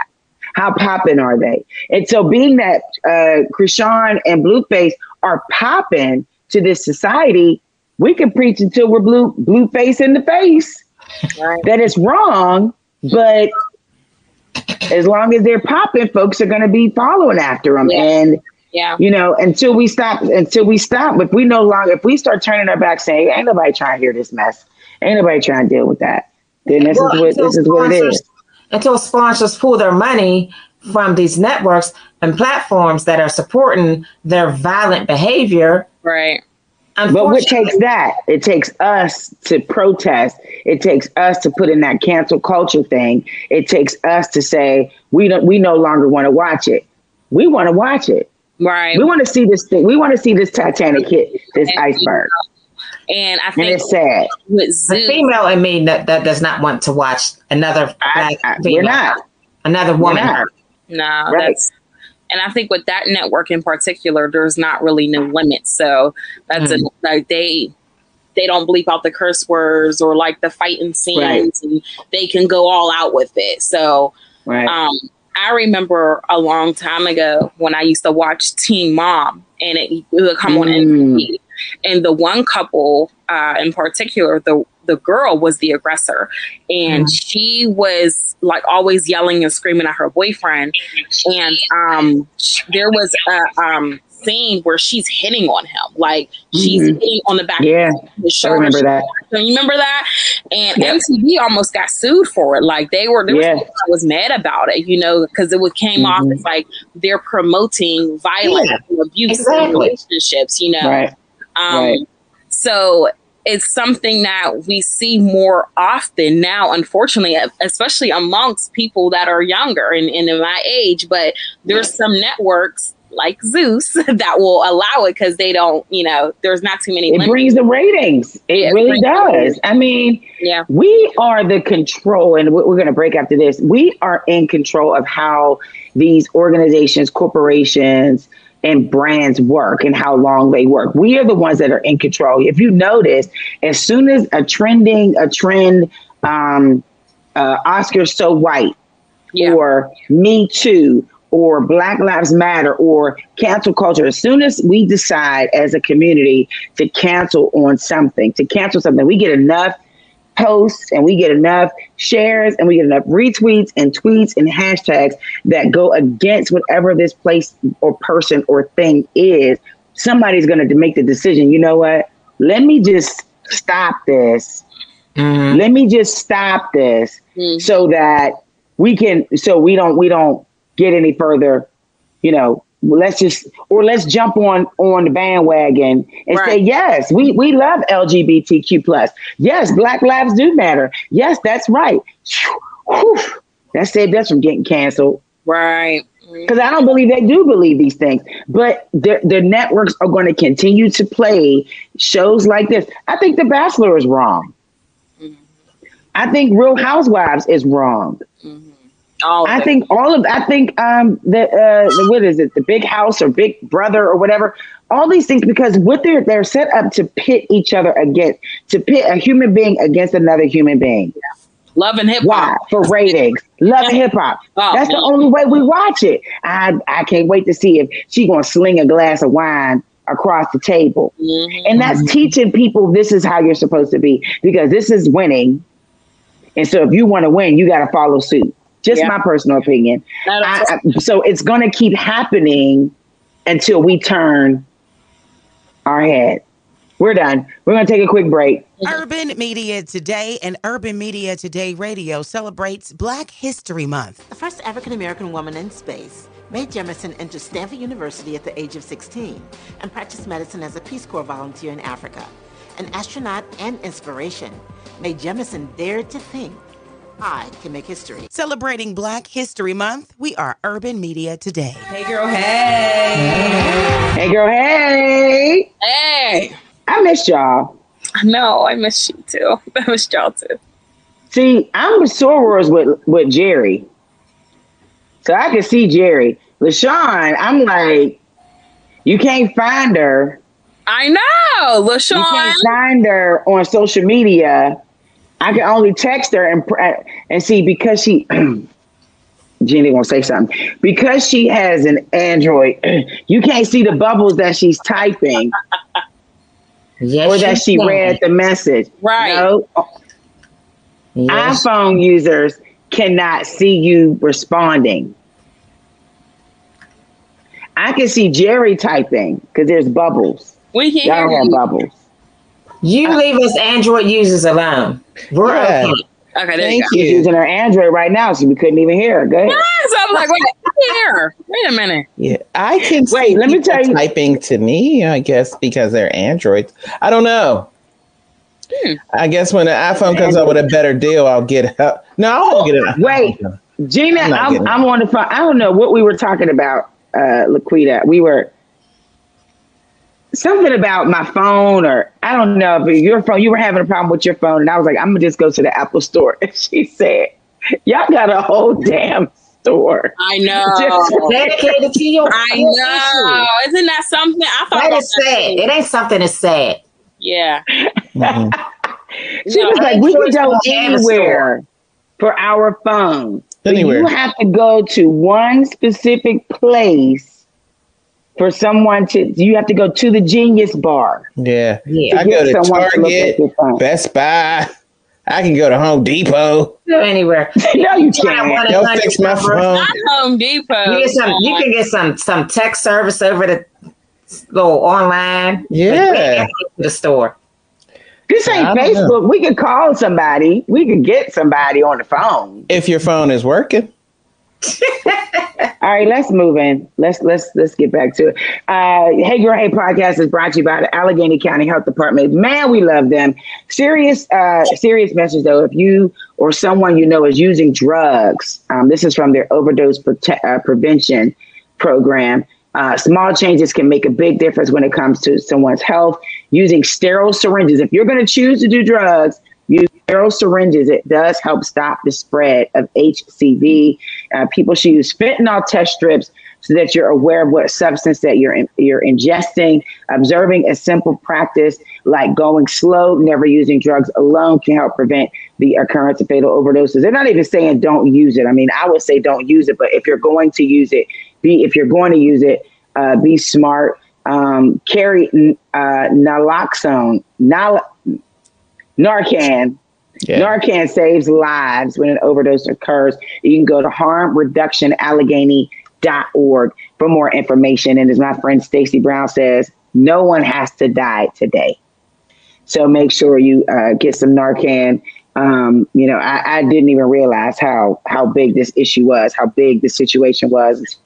How popping are they? And so, being that uh, Chrisean and Blueface are popping to this society, we can preach until we're blue blue face in the face right. that it's wrong, but as long as they're popping, folks are going to be following after them. Yeah. And yeah, you know, until we stop, until we stop, if we no longer, if we start turning our back, saying, "Ain't nobody trying to hear this mess," ain't nobody trying to deal with that, then this well, is what this is what it is. Until sponsors pull their money from these networks and platforms that are supporting their violent behavior, right? But what takes that? It takes us to protest. It takes us to put in that cancel culture thing. It takes us to say we don't. We no longer want to watch it. We want to watch it. Right. We want to see this thing. We want to see this Titanic hit this and, iceberg. And I think and it's sad. the female in me that, that does not want to watch another. I, I, we're not. Another woman. No, right. that's and I think with that network in particular, there's not really no limits. So that's mm. a, like they they don't bleep out the curse words or like the fighting scenes, right. and they can go all out with it. So right. um, I remember a long time ago when I used to watch Teen Mom, and it, it would come mm. on MTV, and the one couple uh, in particular, the the girl was the aggressor and mm. she was like always yelling and screaming at her boyfriend and um there was a um scene where she's hitting on him like she's mm-hmm. hitting on the back yeah I remember that so you remember that and. MTV almost got sued for it like they were there yeah. was, was mad about it you know because it came mm-hmm. off as like they're promoting violence yeah, and abuse exactly. in relationships you know right. Um, right. so it's something that we see more often now, unfortunately, especially amongst people that are younger and, and in my age. But there's some networks like Zeus that will allow it because they don't, you know, there's not too many. It limits. brings the ratings. It, it really does. I mean, yeah, we are the control, and we're going to break after this. We are in control of how these organizations, corporations, and brands work and how long they work. We are the ones that are in control. If you notice, as soon as a trending, a trend, um, uh, Oscar so white, yeah. or Me Too, or Black Lives Matter, or cancel culture, as soon as we decide as a community to cancel on something, to cancel something, we get enough posts and we get enough shares and we get enough retweets and tweets and hashtags that go against whatever this place or person or thing is somebody's going to make the decision. You know what? Let me just stop this. Mm-hmm. Let me just stop this mm-hmm. so that we can, so we don't, we don't get any further, you know, let's just or let's jump on on the bandwagon and right. say yes we we love lgbtq plus yes black lives do matter yes that's right Whew. that saved us from getting canceled right because I don't believe they do believe these things. But the, the networks are going to continue to play shows like this. I think The Bachelor is wrong. Mm-hmm. I think Real Housewives is wrong. I think all of I think um the uh the, what is it the big house or big brother or whatever all these things because what they're they're set up to pit each other against to pit a human being against another human being. Yeah. Love and hip hop. Why? For ratings. Love and hip hop. Oh, That's man. the only way we watch it. I I can't wait to see if she gonna sling a glass of wine across the table. Mm-hmm. And that's teaching people this is how you're supposed to be because this is winning. And so if you want to win, you got to follow suit. Just yeah. my personal opinion. I, I, so it's going to keep happening until we turn our head. We're done. We're going to take a quick break. Urban Media Today and Urban Media Today Radio celebrates Black History Month. The first African American woman in space, Mae Jemison entered Stanford University at the age of 16 and practiced medicine as a Peace Corps volunteer in Africa. An astronaut and inspiration, Mae Jemison dared to think I can make history. Celebrating Black History Month, we are Urban Media Today. Hey, girl, hey. Hey, girl, hey. Hey. I missed y'all. No, I missed you too. I missed y'all too. See, I'm with Sorors with, with Jerry. So I can see Jerry. LaShawn, I'm like, you can't find her. I know, LaShawn. You can't find her on social media. I can only text her and and see because she Jenny gonna say something because she has an Android. You can't see the bubbles that she's typing, yes, or that she can. read the message. Right. No? Yes. iPhone users cannot see you responding. I can see Jerry typing because there's bubbles. We can Y'all hear have bubbles. You leave us Android users alone. We're yeah. okay. Okay, there Thank you. She's using her Android right now, so we couldn't even hear her. Go ahead. Yes, I'm like, wait, here. Wait a minute. Yeah, I can wait. Let me tell you, typing to me, I guess, because they're Androids. I don't know. Hmm. I guess when the iPhone comes out with a better deal, I'll get help. No, I won't get it. Wait, Gina, I'm, I'm, I'm on the phone. I don't know what we were talking about, uh, Laquita. We were something about my phone or I don't know, but your phone, you were having a problem with your phone. And I was like, I'm gonna just go to the Apple store. And she said, Y'all got a whole damn store. I know. dedicated to your I know. Issue. Isn't that something? I thought that is sad. It ain't something that's sad. Yeah. Mm-hmm. she no, was like, we can go anywhere for our phone. Anywhere. you have to go to one specific place for someone to you have to go to the Genius Bar. Yeah, yeah. I go to Target, to Best Buy. I can go to Home Depot. Go anywhere. no, you can't. Don't fix my phone. Not Home Depot. You, get some, you can get some some tech service over the go online. Yeah, the store. This ain't Facebook. Know. We could call somebody. We could get somebody on the phone if your phone is working. All right, let's move in. Let's let's let's get back to it. Uh, hey Girl Hey podcast is brought to you by the Allegheny County Health Department. Man, we love them. Serious uh, serious message though. If you or someone you know is using drugs, um, this is from their overdose prote- uh, prevention program. Uh, small changes can make a big difference when it comes to someone's health. Using sterile syringes. If you're going to choose to do drugs, sterile syringes. It does help stop the spread of HCV. Uh, people should use fentanyl test strips so that you're aware of what substance that you're in, you're ingesting. Observing a simple practice like going slow, never using drugs alone can help prevent the occurrence of fatal overdoses. They're not even saying don't use it. I mean, I would say don't use it, but if you're going to use it, be if you're going to use it, uh, be smart. Um, carry uh, naloxone, nal- Narcan. Yeah. Narcan saves lives when an overdose occurs. You can go to harmreductionallegheny.org for more information. And as my friend Stacy Brown says, No one has to die today. So make sure you uh, get some Narcan. Um, you know, I, I, didn't even realize how how big this issue was, how big the situation was.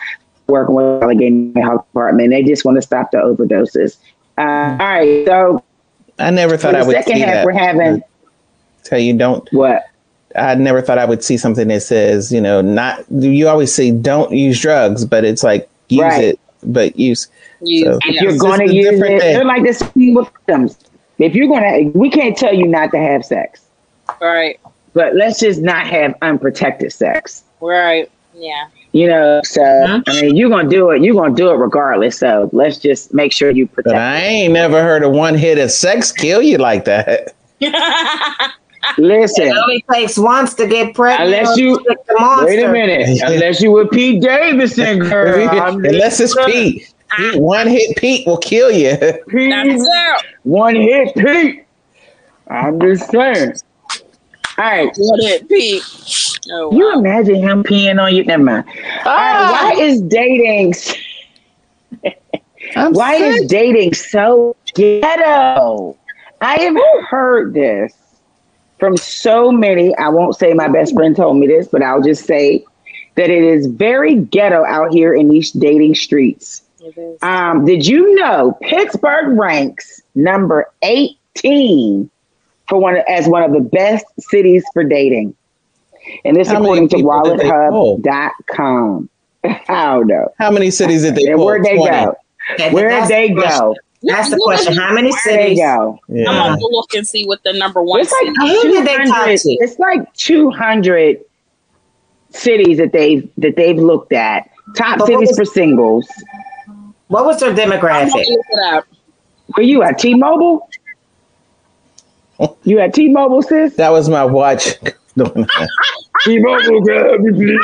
Working with Allegheny Health Department, they just want to stop the overdoses. Uh, all right, so I never thought I would second half that. we're having. Tell you don't. What? I never thought I would see something that says, you know, not. You always say don't use drugs, but it's like use Right. it, but use. Use, so If you're going to use it, thing. they're like this with victims. If you're going to, we can't tell you not to have sex, Right. but let's just not have unprotected sex. Right. Yeah. You know, so Mm-hmm. I mean, you're gonna do it. You're gonna do it regardless. So let's just make sure you But. I ain't never heard of one hit of sex kill you like that. Listen, It only takes once to get pregnant. Unless you- to get the monster. wait a minute. Unless you with Pete Davidson, girl. I'm Unless it's Pete. Pete. One hit Pete will kill you. Pete, That's one hit Pete. I'm just saying. All right. What it, Pete? Oh, You imagine him peeing on you? Never mind. All right, ah. why is dating? I'm Why is dating so ghetto? I have heard this from so many. I won't say my best friend told me this, but I'll just say that it is very ghetto out here in these dating streets. Um, did you know Pittsburgh ranks number 18 for one as one of the best cities for dating? And this How according to people did they wallethub.com. I don't know. How many cities did they And where'd they 20. go? Where'd they the question. That's the question. How many Where'd they cities? go? I'm gonna look and see what the number one It's like city. Who did they talk 200 to? It's like 200 cities that they've that they've looked at. Top But cities was- for singles. What was their demographic? look it up. Where you at? T-Mobile? You at T-Mobile, sis? That was my watch. T-Mobile, grab me, please.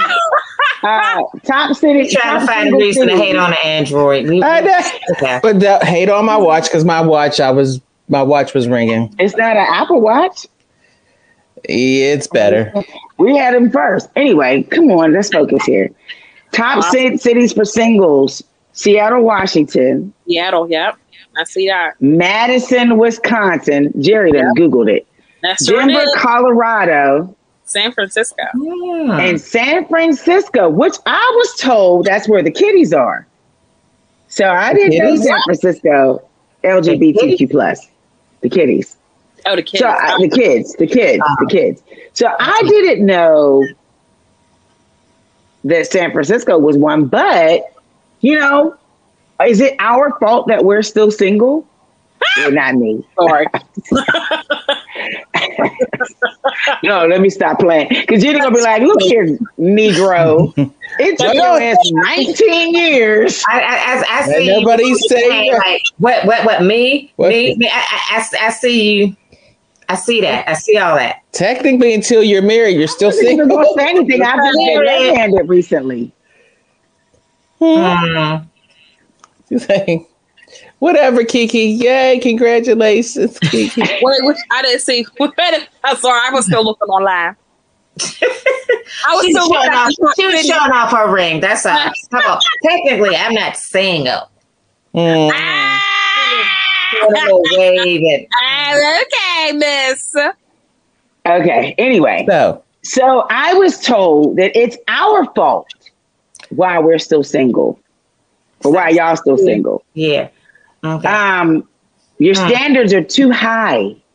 Uh, top cities. Trying to find a single reason to hate on the Android. We- I. Okay. But that, hate on my watch because my watch, I was my watch was ringing. It's not an Apple Watch. It's better. We had them first. Anyway, come on, let's focus here. Top ci- cities for singles: Seattle, Washington, Seattle. Yep. I see that. Madison, Wisconsin. Jerry done googled it. That's Denver. Colorado, San Francisco. Hmm. and San Francisco, which I was told that's where the kiddies are. So I didn't know San Francisco LGBTQ plus the kiddies. Oh, the kids. So uh, the kids, the kids, the kids. So I didn't know that San Francisco was one, but you know, is it our fault that we're still single? well, not me. Sorry. No, let me stop playing. Because you're gonna be like, look here, Negro. It took your ass 19 years. I, I, I, I see. nobody's saying Hey, that. like, what? What? What? Me? What? Me? Me? I, I, I, I see you. I see that. I see all that. Technically, until you're married, you're still I wasn't single. say anything. I've just been left-handed recently. Hmm. You're saying, Whatever, Kiki. Yay! Congratulations, Kiki. Wait, which, I didn't see. I'm sorry. I was still looking online. I was She's still showing off, she was showing off her ring. That's all. Come on. Technically, I'm not single. Mm. Doing a little waving. Ah, okay, miss. Okay. Anyway, So, so I was told that it's our fault why we're still single, or why y'all still single. Yeah. Okay. Um, your Hmm. standards are too high.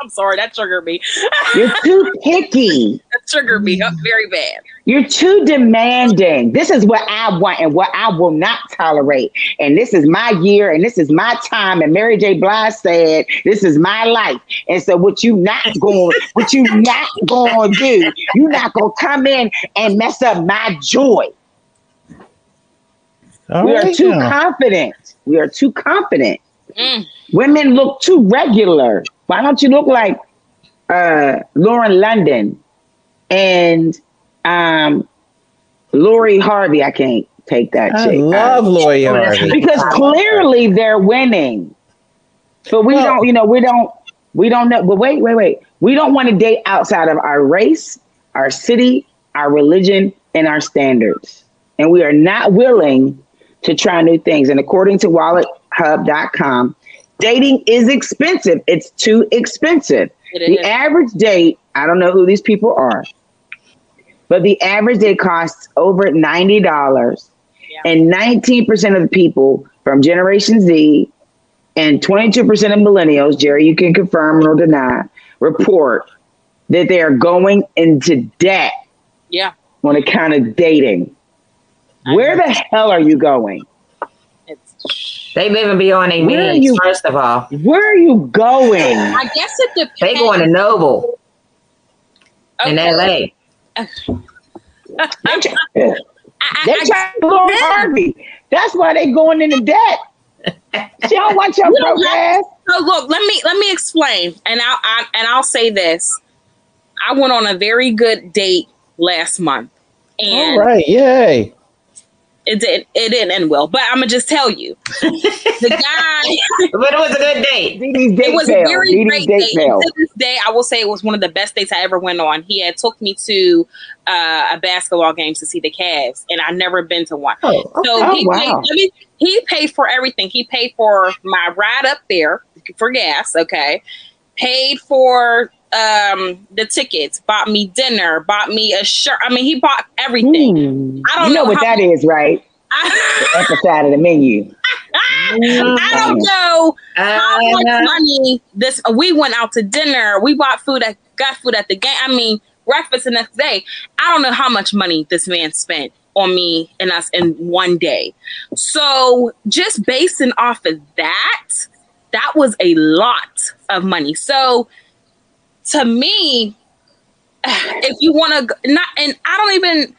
I'm sorry. That triggered me. You're too picky. That triggered me up very bad. You're too demanding. This is what I want and what I will not tolerate. And this is my year and this is my time. And Mary J. Blige said, "This is my life." And so, what you not going, what you not going to do? You're not going to come in and mess up my joy. All we are too now. confident. We are too confident. Mm. Women look too regular. Why don't you look like uh, Lauren London and um, Lori Harvey? I can't take that I chick. love Uh, Lori Harvey. because clearly they're winning. But we Well- don't, you know, we don't, we don't know. But wait, wait, wait. We don't want to date outside of our race, our city, our religion, and our standards. And we are not willing to try new things. And according to wallethub.com, dating is expensive. It's too expensive. the average date, I don't know who these people are, but the average date costs over $90. Yeah. And 19% of the people from Generation Z and 22% of millennials, Jerry, you can confirm or deny, report that they are going into debt. Yeah. On account of dating. Where the hell are you going? It's, they live and be on a means, you, first of all. Where are you going? I guess it depends. They going to Nobu okay. in LA. they try to Lori Harvey. That's why they going into debt. she don't want your broke ass. So look, let me let me explain, and I'll I, and I'll say this. I went on a very good date last month, and all right, yay! It didn't It didn't end well, but I'm gonna just tell you, the guy. but it was a good date. It was a very great date. date. To this day, I will say it was one of the best dates I ever went on. He had took me to uh, a basketball game to see the Cavs, and I never been to one. Oh, okay. So oh, wow. paid, he paid for everything. He paid for my ride up there for gas. Okay, paid for um the tickets, bought me dinner, bought me a shirt. I mean, he bought everything. Mm. I don't you know, know what that is, right? the upper side of the menu. I don't know how much uh, money this. We went out to dinner. We bought food. At, got food at the game. I mean, breakfast the next day. I don't know how much money this man spent on me and us in one day. So just basing off of that, that was a lot of money. So to me, if you want to not, and I don't even,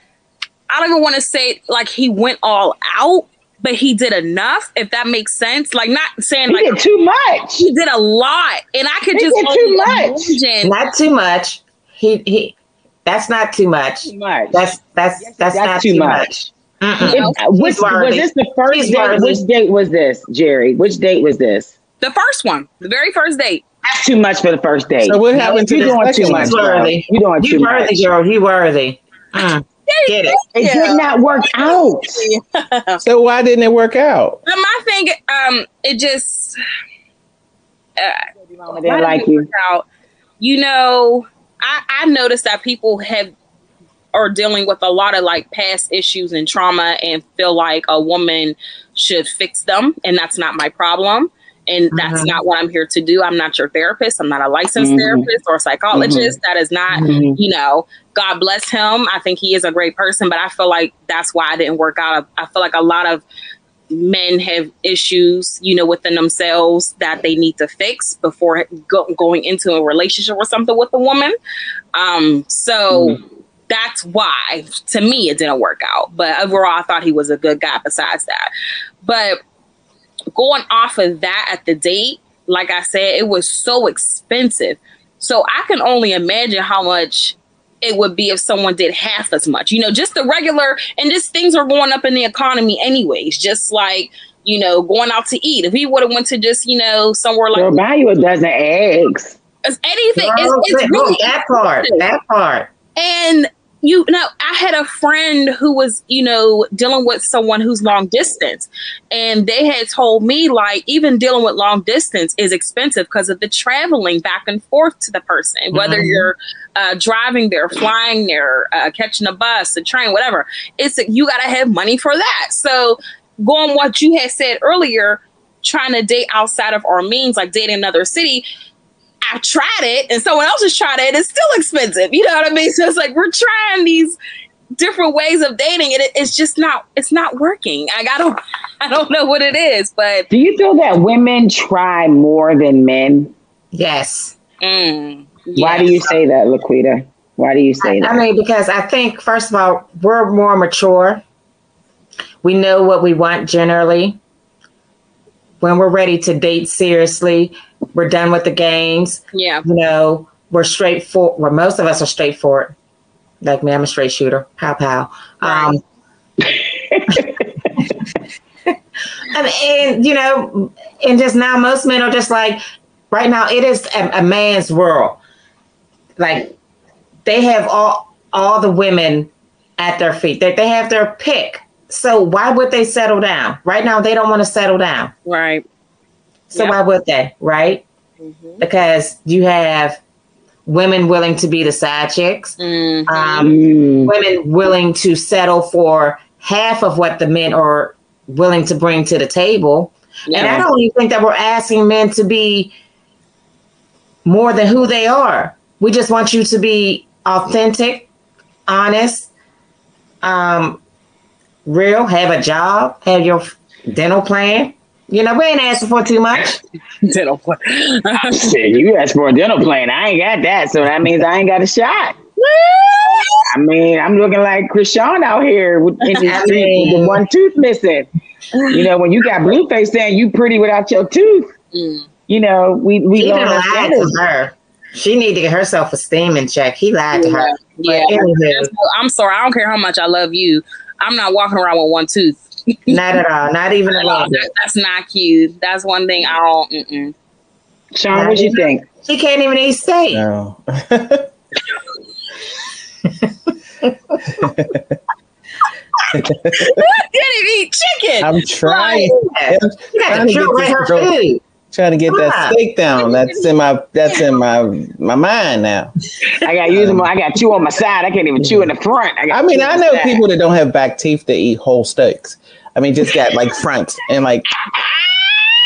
I don't even want to say like he went all out, but he did enough. If that makes sense, like not saying he like did too much. He did a lot, and I could he just too much. Imagine. Not too much. He he. That's not too much. Too much. That's that's yes, that's, that's, not too, too much. much. Uh, which, was this the first date? Which date was this, Jerry? Which date was this? The first one, the very first date. That's too much for the first date. So what happened to you doing too much? Worthy. You doing too worthy, much? girl. He worthy. Mm. Get it. It did not work out. so why didn't it work out? But my thing, um, it just uh, didn't like you. Out. You know, I, I noticed that people have are dealing with a lot of like past issues and trauma and feel like a woman should fix them, and that's not my problem and that's mm-hmm. not what I'm here to do. I'm not your therapist. I'm not a licensed mm-hmm. therapist or psychologist. Mm-hmm. That is not, mm-hmm. you know, God bless him. I think he is a great person, but I feel like that's why I didn't work out. I feel like a lot of men have issues, you know, within themselves that they need to fix before go- going into a relationship or something with a woman. Um, so mm-hmm. that's why, to me, it didn't work out. But overall, I thought he was a good guy. Besides that, but going off of that at the date, like I said, it was so expensive. So I can only imagine how much it would be if someone did half as much. You know, just the regular and just things are going up in the economy anyways. Just like you know, going out to eat. If we would have went to just you know somewhere like, Girl, buy you a dozen eggs. It's anything. Girl, it's, it's really that part. That part. And you know, I had a friend who was, you know, dealing with someone who's long distance. And they had told me, like, even dealing with long distance is expensive because of the traveling back and forth to the person, mm-hmm. whether you're uh, driving there, flying there, uh, catching a bus, a train, whatever. It's you got to have money for that. So, going what you had said earlier, trying to date outside of our means, like dating another city, I tried it and someone else has tried it. It's still expensive. You know what I mean? So it's like we're trying these different ways of dating and it, it's just not it's not working. I, I don't I don't know what it is, but do you feel that women try more than men? Yes. Mm, yes. Why do you say that, Laquita? Why do you say I, that? I mean, because I think first of all, we're more mature. We know what we want generally. When we're ready to date seriously, we're done with the games. Yeah. You know, we're straightforward. Well, most of us are straight straightforward. Like me, I'm a straight shooter. Pow pow. Right. Um, and, and, you know, and just now most men are just like, right now it is a, a man's world. Like they have all all the women at their feet. They they have their pick So why would they settle down? Right now, they don't want to settle down. Right. So yep. why would they? Right? Mm-hmm. Because you have women willing to be the side chicks, mm-hmm. um, women willing to settle for half of what the men are willing to bring to the table. Yeah. And I don't even think that we're asking men to be more than who they are. We just want you to be authentic, honest, um, real, have a job, have your dental plan. You know, we ain't asking for too much. dental plan. you asked for a dental plan. I ain't got that, so that means I ain't got a shot. I mean, I'm looking like Chrisean out here in the street with the one tooth missing. You know, when you got Blueface saying you pretty without your tooth, mm. you know, we we he lied to her. She need to get her self esteem in check. He lied yeah. to her. Yeah, I'm sorry. I don't care how much I love you. I'm not walking around with one tooth. Not at all. Not even a little that, That's not cute. That's one thing I don't. Mm-mm. Sean, what do you think? She can't even eat steak. No. Didn't eat chicken. I'm trying. I'm trying to get her food. Trying to get that steak down. That's in my that's in my my mind now. I got use them. I got chew on my side. I can't even chew in the front. I, I mean, I know people that don't have back teeth that eat whole steaks. I mean, just got like fronts and like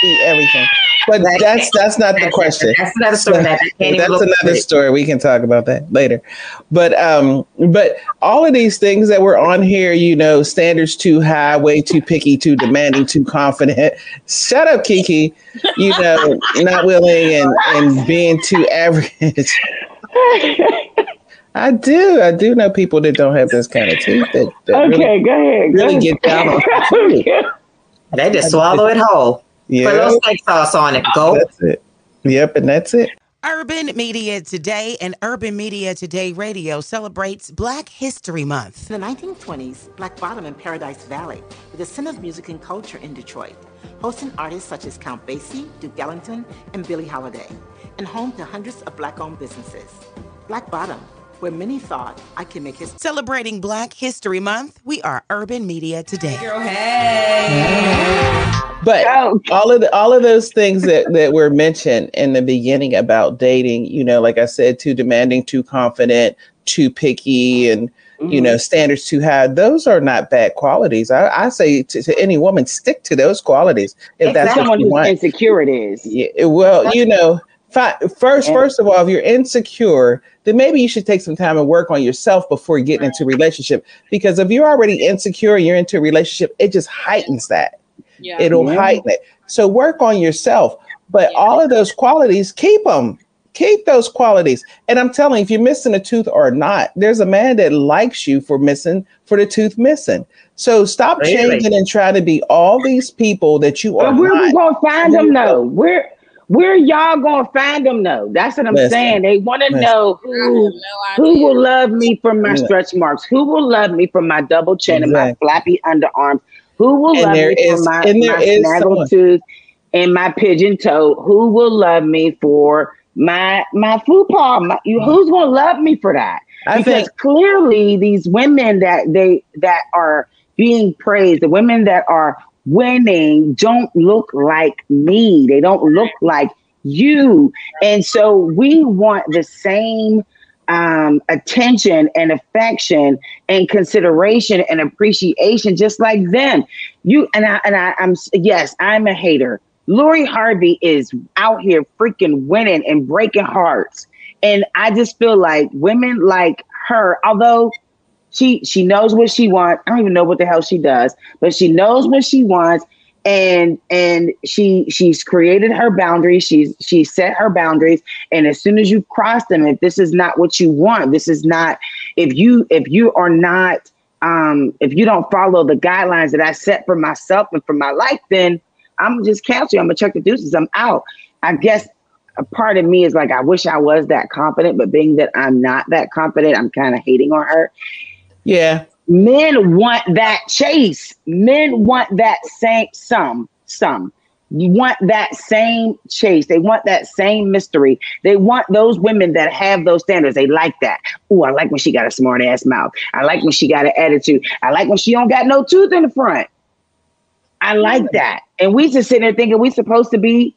eat everything. But that's that's not the question. That's another story. That that's another story. We can talk about that later. But um, but all of these things that were on here, you know, standards too high, way too picky, too demanding, too confident. Shut up, Kiki. You know, not willing and and being too average. I do. I do know people that don't have this kind of teeth. That, that okay, really, go ahead. Really get down on They just swallow it whole. Yeah. Put a little steak sauce on it. Go. That's it. Yep, and that's it. Urban Media Today and Urban Media Today Radio celebrates Black History Month. In the 1920s, Black Bottom in Paradise Valley was the center of music and culture in Detroit, hosting artists such as Count Basie, Duke Ellington, and Billie Holiday, and home to hundreds of Black-owned businesses. Black Bottom where many thought I can make history. Celebrating Black History Month, we are Urban Media Today. Girl, hey. But all of the, all of those things that, that were mentioned in the beginning about dating, you know, like I said, too demanding, too confident, too picky, and mm-hmm. you know, standards too high. Those are not bad qualities. I, I say to, to, any woman, stick to those qualities if it's that's what you want. Insecure it is. Yeah, well, you know First, first of all, if you're insecure, then maybe you should take some time and work on yourself before getting into a relationship. Because if you're already insecure, and you're into a relationship, it just heightens that. Yeah. It'll yeah. heighten it. So work on yourself. But yeah. all of those qualities, keep them. Keep those qualities. And I'm telling you, if you're missing a tooth or not, there's a man that likes you for missing, for the tooth missing. So stop really? changing and trying to be all these people that you are. But where not. we gonna find them though? Where where y'all gonna find them though? That's what I'm Listen. saying. They want to know who no who will love me for my yeah. stretch marks, who will love me for my double chin exactly. and my flappy underarms, who will and love me is, for my, my snaggle tooth and my pigeon toe, who will love me for my my faux pas. My, mm. who's gonna love me for that? I because think- clearly these women that they that are being praised, the women that are winning don't look like me. They don't look like you. And so we want the same um, attention and affection and consideration and appreciation, just like them. You and I and I, I'm yes, I'm a hater. Lori Harvey is out here freaking winning and breaking hearts. And I just feel like women like her, although she she knows what she wants. I don't even know what the hell she does, but she knows what she wants. And and she she's created her boundaries. She's she set her boundaries. And as soon as you cross them if this is not what you want this is not if you if you are not um if you don't follow the guidelines that i set for myself and for my life then i'm just canceling i'm gonna check the deuces. I'm out. I guess a part of me is like i wish i was that confident but being that i'm not that confident i'm kind of hating on her yeah. Men want that chase. Men want that same some some. You want that same chase. They want that same mystery. They want those women that have those standards. They like that. Oh, I like when she got a smart ass mouth. I like when she got an attitude. I like when she don't got no tooth in the front. I like that. And we just sitting there thinking we supposed to be,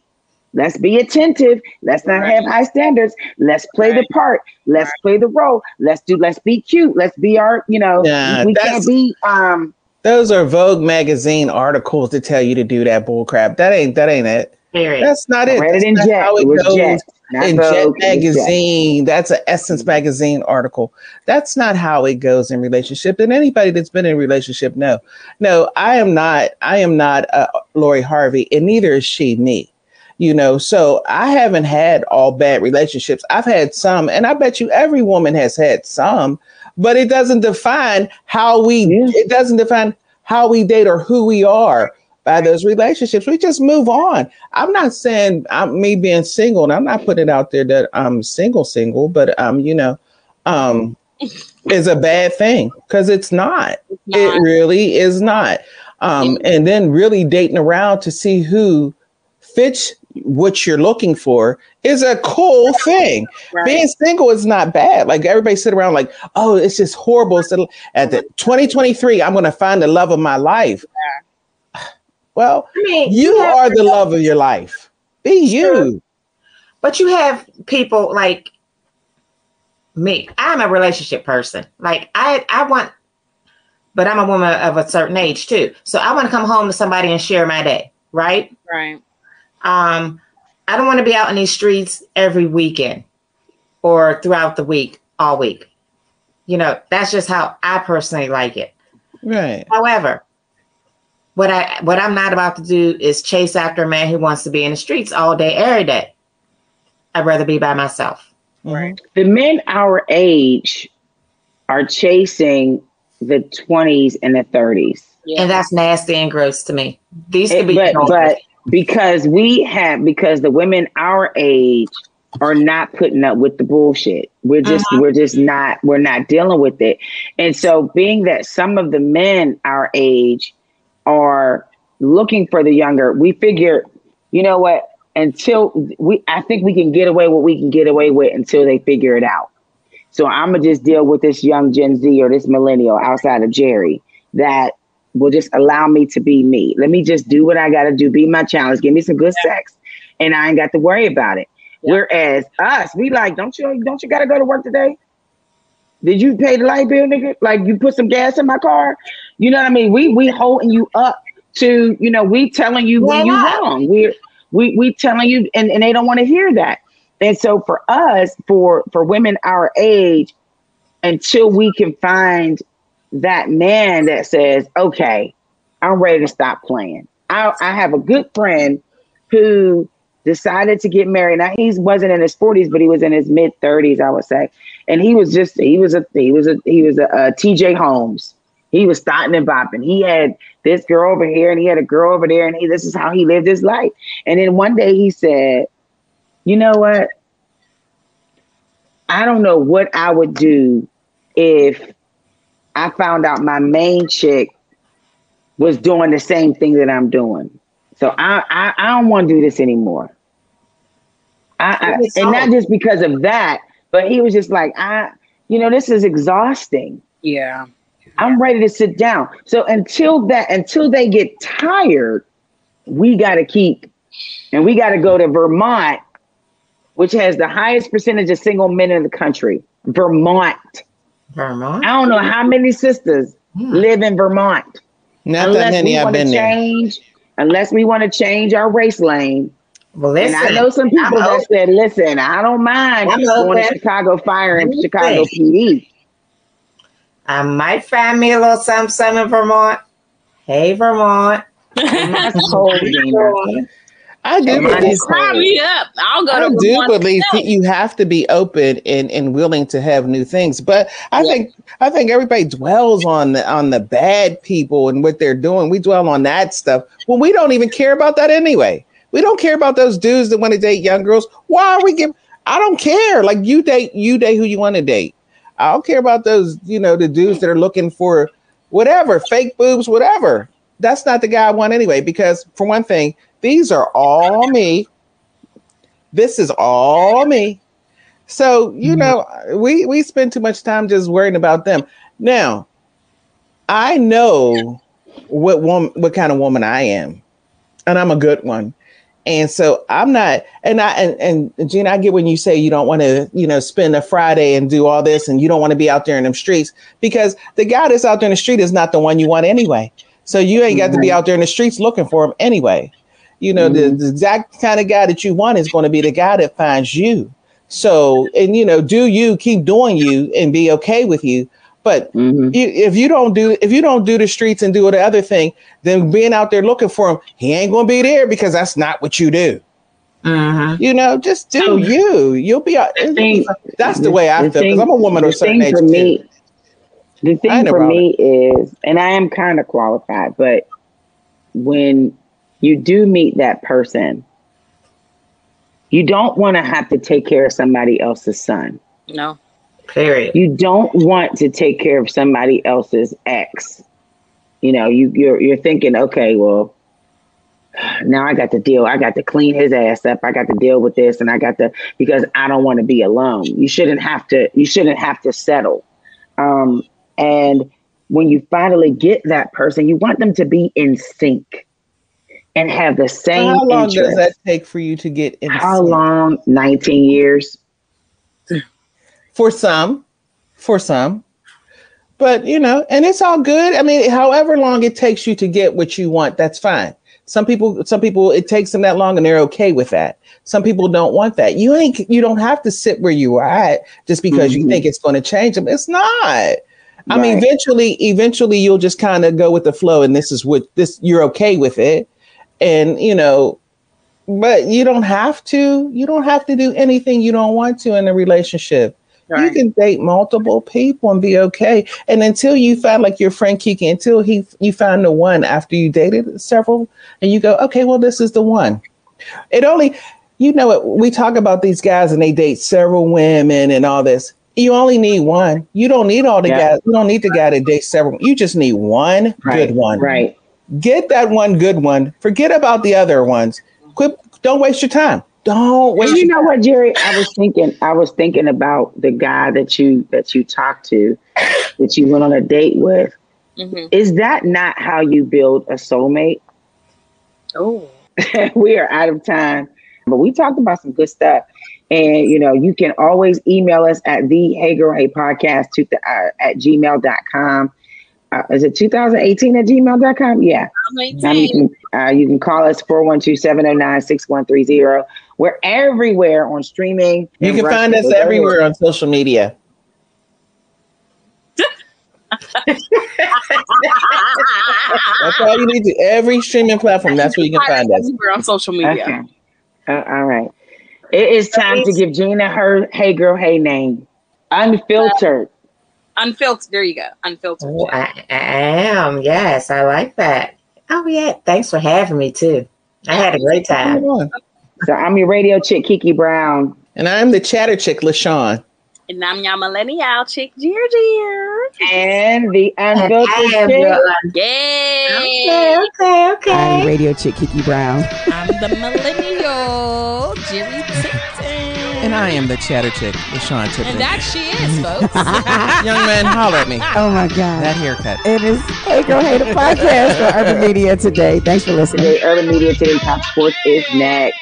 let's be attentive. Let's not right. have high standards. Let's play right. the part. Let's right. play the role. Let's do, let's be cute. Let's be our, you know, yeah, we can't be um those are Vogue magazine articles to tell you to do that bullcrap. That ain't that ain't it. Period. That's not it. That's in Jet. how it, it goes. Jet. in Vogue, Jet magazine, Jet. that's an Essence magazine article. That's not how it goes in relationship. And anybody that's been in a relationship, no, no, I am not. I am not uh, Lori Harvey, and neither is she me. You know, so I haven't had all bad relationships. I've had some, and I bet you every woman has had some but it doesn't define how we yeah. it doesn't define how we date or who we are by those relationships. We just move on. I'm not saying I'm me being single, and I'm not putting it out there that I'm single, single, but um, you know, um, is a bad thing because it's not. it's not. It really is not. Um, and then really dating around to see who fits what you're looking for is a cool thing. Right. Being single is not bad. Like everybody sit around like, oh, it's just horrible. So at the mm-hmm. 2023, I'm going to find the love of my life. Yeah. Well, I mean, you, you are the love of your life. Be you. But you have people like me. I'm a relationship person. Like I, I want, but I'm a woman of a certain age too. So I want to come home to somebody and share my day. Right. Right. Um, I don't want to be out in these streets every weekend or throughout the week, all week. You know, that's just how I personally like it. Right. However, what I what I'm not about to do is chase after a man who wants to be in the streets all day, every day. I'd rather be by myself. Right. The men our age are chasing the 20s and the 30s. Yeah. And that's nasty and gross to me. These could be but, but because we have because the women our age are not putting up with the bullshit. We're just uh-huh. we're just not we're not dealing with it. And so being that some of the men our age are looking for the younger, we figure, you know what, until we I think we can get away what we can get away with until they figure it out. So I'm gonna just deal with this young Gen Z or this millennial outside of Jerry that will just allow me to be me. Let me just do what I got to do, be my challenge, give me some good yeah. sex, and I ain't got to worry about it. Yeah. Whereas us, we like, don't you don't you got to go to work today? Did you pay the light bill, nigga? Like you put some gas in my car? You know what I mean? We we holding you up to you know we telling you when you wrong. We're we we telling you, and, and they don't want to hear that. And so for us, for for women our age, until we can find that man that says, okay, I'm ready to stop playing. I, I have a good friend who decided to get married. Now he wasn't in his 40s, but he was in his mid 30s, I would say. And he was just he was a he was a he was a, a TJ Holmes. He was starting and bopping. He had this girl over here and he had a girl over there, and he this is how he lived his life. And then one day he said, "You know what? I don't know what I would do if I found out my main chick was doing the same thing that I'm doing. So I I, I don't want to do this anymore. I, I and not just because of that, but he was just like, I, you know, this is exhausting. Yeah. I'm ready to sit down. So until that, until they get tired, we got to keep, and we got to go to Vermont, which has the highest percentage of single men in the country. Vermont. Vermont. I don't know how many sisters hmm. live in Vermont. Not unless that many. I've been change, there. Unless we want to change our race lane. Well, listen, and I know some people that said, "Listen, I don't mind I'm going to Chicago Fire and Chicago PD." I might find me a little something, something in Vermont. Hey, Vermont. I do believe. Sign me up. I'll go. I do believe that you have to be open and, and willing to have new things. But I yeah. think I think everybody dwells on the on the bad people and what they're doing. We dwell on that stuff when we don't even care about that anyway. We don't care about those dudes that want to date young girls. Why are we give? I don't care. Like you date, you date who you want to date. I don't care about those, you know, the dudes that are looking for whatever, fake boobs, whatever. That's not the guy I want anyway. Because for one thing, These are all me. This is all me. So, you mm-hmm. know, we we spend too much time just worrying about them. Now, I know what woman what kind of woman I am. And I'm a good one. And so I'm not, and I and and Gina, I get when you say you don't want to, you know, spend a Friday and do all this, and you don't want to be out there in them streets because the guy that's out there in the street is not the one you want anyway. So you ain't got to be out there in the streets looking for him anyway. You know, mm-hmm. the, the exact kind of guy that you want is going to be the guy that finds you. So, and you know, do you keep doing you and be okay with you? But mm-hmm. you, if you don't do if you don't do the streets and do the other thing, then being out there looking for him, he ain't gonna be there because that's not what you do. Mm-hmm. You know, just do so, you. You'll be. Thing, that's the, the way I feel because I'm a woman of a certain age. For me, too. The thing for me is, and I am kind of qualified, but when you do meet that person, you don't want to have to take care of somebody else's son. No. Period. You don't want to take care of somebody else's ex. You know, you you're you're thinking, okay, well, now I got to deal. I got to clean his ass up. I got to deal with this, and I got to because I don't want to be alone. You shouldn't have to. You shouldn't have to settle. Um, and when you finally get that person, you want them to be in sync and have the same. How long interest. does that take for you to get in? How long? Nineteen years. For some, for some, but you know, and it's all good. I mean, however long it takes you to get what you want, that's fine. Some people, some people, it takes them that long, and they're okay with that. Some people don't want that. You ain't, you don't have to sit where you are at just because mm-hmm. you think it's going to change them. It's not. I mean, eventually, eventually you'll just kind of go with the flow, and this is what this you're okay with it, and you know, but you don't have to. You don't have to do anything you don't want to in a relationship. Right. You can date multiple people and be okay. And until you find like your friend Kiki, until he you find the one after you dated several, and you go, okay, well, this is the one. It only, you know, we talk about these guys and they date several women and all this you only need one. You don't need all the yeah. guys. You don't need the guy to date several. You just need one right. good one. Right. Get that one good one. Forget about the other ones. Quit. Don't waste your time. Don't waste. you know what, Jerry? I was thinking. I was thinking about the guy that you that you talked to, that you went on a date with. Mm-hmm. Is that not how you build a soulmate? Oh, we are out of time, but we talked about some good stuff. And, you know, you can always email us at the Hey Girl Hey podcast to the, uh, at gmail.com. Uh, is it 2018 at gmail.com? Yeah. you can, uh, you can call us 412-709-6130. We're everywhere on streaming. You can find us everywhere on social media. that's all you need to every streaming platform. That's where you can find us. We're on social media. Okay. Uh, all right. It is time to give Gina her hey girl hey name. Unfiltered. Unfiltered. There you go. Unfiltered. Oh, I, I am. Yes, I like that. Oh yeah. Thanks for having me too. I had a great time. So I'm your radio chick, Kiki Brown. And I'm the chatter chick, LaShawn. And I'm your millennial chick, Ginger. And the unfiltered chick. Yay. Okay, okay, okay. I'm radio chick, Kiki Brown. I'm the millennial, Jerry Tipton. And I am the chatter chick, LaShawn Tipton. And that she is, folks. Young man, holler at me. Oh my God. That haircut. It is Hey Girl Hey podcast for Urban Media Today. Thanks for listening. Today, Urban Media Today Top Sports is next.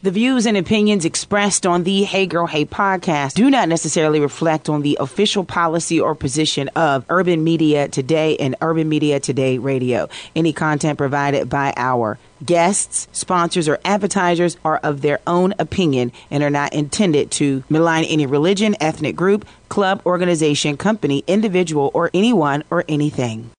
The views and opinions expressed on the Hey Girl Hey podcast do not necessarily reflect on the official policy or position of Urban Media Today and Urban Media Today Radio. Any content provided by our guests, sponsors, or advertisers are of their own opinion and are not intended to malign any religion, ethnic group, club, organization, company, individual, or anyone or anything.